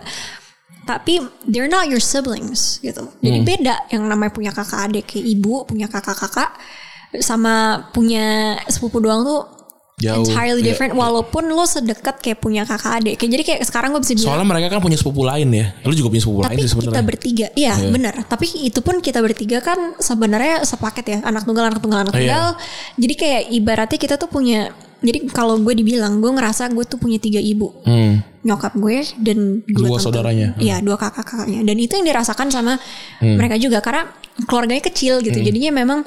Tapi they're not your siblings gitu. Jadi beda yang namanya punya kakak adik kayak ibu, punya kakak-kakak sama punya sepupu doang tuh Jauh. entirely Iya. different walaupun lo sedekat kayak punya kakak adik. Kayak jadi kayak sekarang gue bisa bilang Soalnya mereka kan punya sepupu lain ya. Lu juga punya sepupu lain tapi kita bertiga iya benar tapi itu pun kita bertiga kan sebenarnya sepaket ya anak tunggal anak tunggal anak Oh, iya. tunggal jadi kayak ibaratnya kita tuh punya jadi kalau gue dibilang gue ngerasa gue tuh punya tiga ibu Hmm. nyokap gue dan Dua tante. saudaranya. Hmm. iya dua kakak kakaknya dan itu yang dirasakan sama mereka juga karena keluarganya kecil Hmm. gitu jadinya memang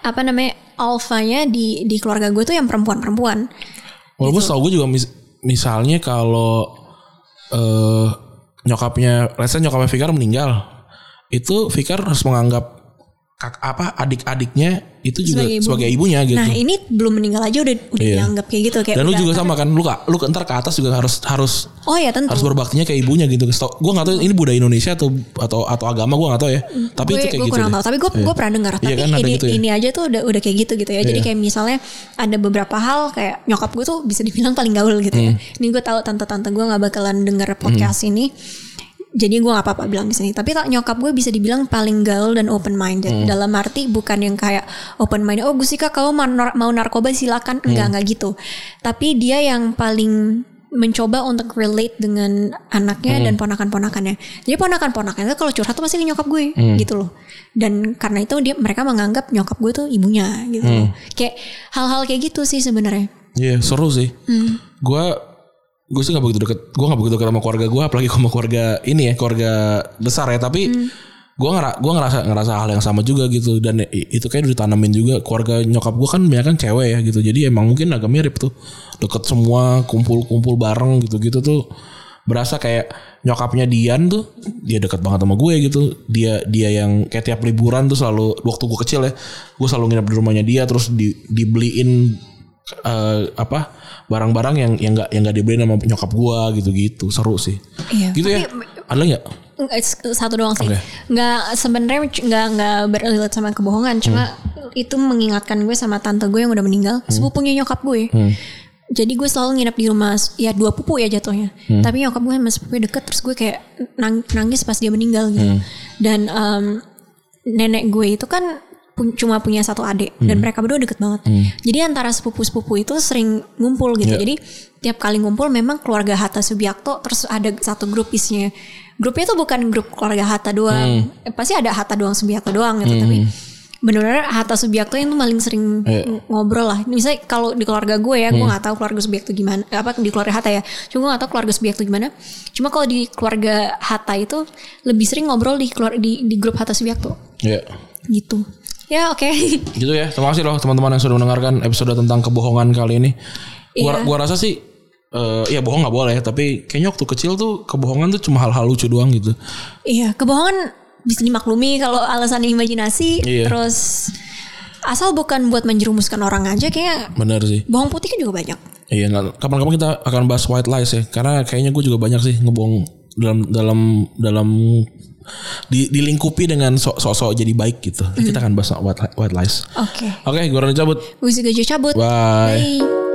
apa namanya alfanya di di keluarga gue tuh yang perempuan perempuan Walaupun Gitu. setahu gue juga mis- misalnya kalau eh nyokapnya, let's say nyokapnya Fikar meninggal, itu Fikar harus menganggap kak apa adik-adiknya itu juga Sebagai sebagai, ibu. ibunya gitu. nah ini belum meninggal aja udah udah Iya. dianggap kayak gitu kayak Dan lu juga sama kan, lu kak, lu ntar ke atas juga harus harus oh ya tentu harus berbaktinya kayak ibunya gitu. Gue nggak tahu ini budaya Indonesia atau atau atau agama gue nggak tahu ya. Tapi gue, itu kayak gue gitu. kurang deh. tahu tapi gue Iya. gue pernah dengar Iya tapi kan, ini gitu ya. ini aja tuh udah udah kayak gitu gitu ya jadi Iya. kayak misalnya ada beberapa hal kayak nyokap gue tuh bisa dibilang paling gaul gitu Hmm. ya ini gue tahu tante-tante gue nggak bakalan denger podcast ini jadi gue nggak apa-apa bilang di sini tapi tak nyokap gue bisa dibilang paling gaul dan open minded Hmm. dalam arti bukan yang kayak open minded oh Gusika kamu mau, nar- mau narkoba silakan Hmm. enggak enggak gitu tapi dia yang paling mencoba untuk relate dengan anaknya dan ponakan-ponakannya. Jadi ponakan-ponakannya kalau curhat tuh pasti ke nyokap gue gitu loh. Dan karena itu dia mereka menganggap nyokap gue tuh ibunya gitu. loh. Kayak hal-hal kayak gitu sih sebenarnya. Iya seru sih. Hmm. Gue gue sih gak begitu deket. Gue gak begitu deket sama keluarga gue, apalagi sama keluarga ini ya, keluarga besar ya. Tapi Hmm. gue ngera, gua ngerasa ngerasa hal yang sama juga gitu. Dan itu kayak udah ditanamin juga. Keluarga nyokap gue kan banyak kan cewek ya gitu. Jadi emang mungkin agak mirip tuh. Deket semua, kumpul-kumpul bareng gitu-gitu tuh. Berasa kayak nyokapnya Dian tuh dia deket banget sama gue gitu. Dia dia yang kayak tiap liburan tuh selalu waktu gue kecil ya, gue selalu nginep di rumahnya dia terus di, dibeliin eh, apa barang-barang yang yang nggak yang nggak dibeliin sama nyokap gua gitu-gitu seru sih Iya. gitu ya ada nggak satu doang sih. Oke. Nggak sebenarnya nggak nggak berrelate sama kebohongan, cuma Hmm. itu mengingatkan gue sama tante gue yang udah meninggal, sepupunya nyokap gue. Hmm. Jadi gue selalu nginep di rumah ya dua pupu ya jatuhnya. Hmm. Tapi nyokap gue sama sepupunya deket terus gue kayak nang- nangis pas dia meninggal gitu. Hmm. Dan em, nenek gue itu kan pu- cuma punya satu adik Hmm. dan mereka berdua deket banget. Jadi antara sepupu-sepupu itu sering ngumpul gitu. Ya. Jadi tiap kali ngumpul memang keluarga Hatta Subiakto terus ada satu grup isinya. Grupnya tuh bukan grup keluarga Hatta doang. Hmm. Eh, pasti ada Hatta doang Subiakto doang gitu. Tapi benar-benar Hatta Subiakto yang tuh paling sering Iya. ng- ngobrol lah. Misalnya kalau di keluarga gue ya, gue Hmm. nggak tahu keluarga Subiakto gimana, apa di keluarga Hatta ya. Cuma gue nggak tahu keluarga Subiakto gimana. Cuma kalau di keluarga Hatta itu lebih sering ngobrol di keluar di, di grup Hatta Subiakto Ya. gitu. Ya oke. Gitu ya. Terima kasih loh teman-teman yang sudah mendengarkan episode tentang kebohongan kali ini. Gua Iya. gua rasa sih eh ya bohong nggak boleh, tapi kayaknya waktu kecil tuh kebohongan tuh cuma hal-hal lucu doang gitu. Iya, kebohongan bisa dimaklumi kalau alasannya imajinasi. Iya. Terus asal bukan buat menjerumuskan orang aja kayak Bener sih. bohong putih kan juga banyak. Iya, kapan-kapan kita akan bahas white lies ya, karena kayaknya gue juga banyak sih ngebohong dalam dalam dalam di, dilingkupi dengan so- sosok jadi baik gitu. Kita akan bahas white, white lies. Oke. Oke, gue Rani cabut. Gue juga cabut. Bye. Bye.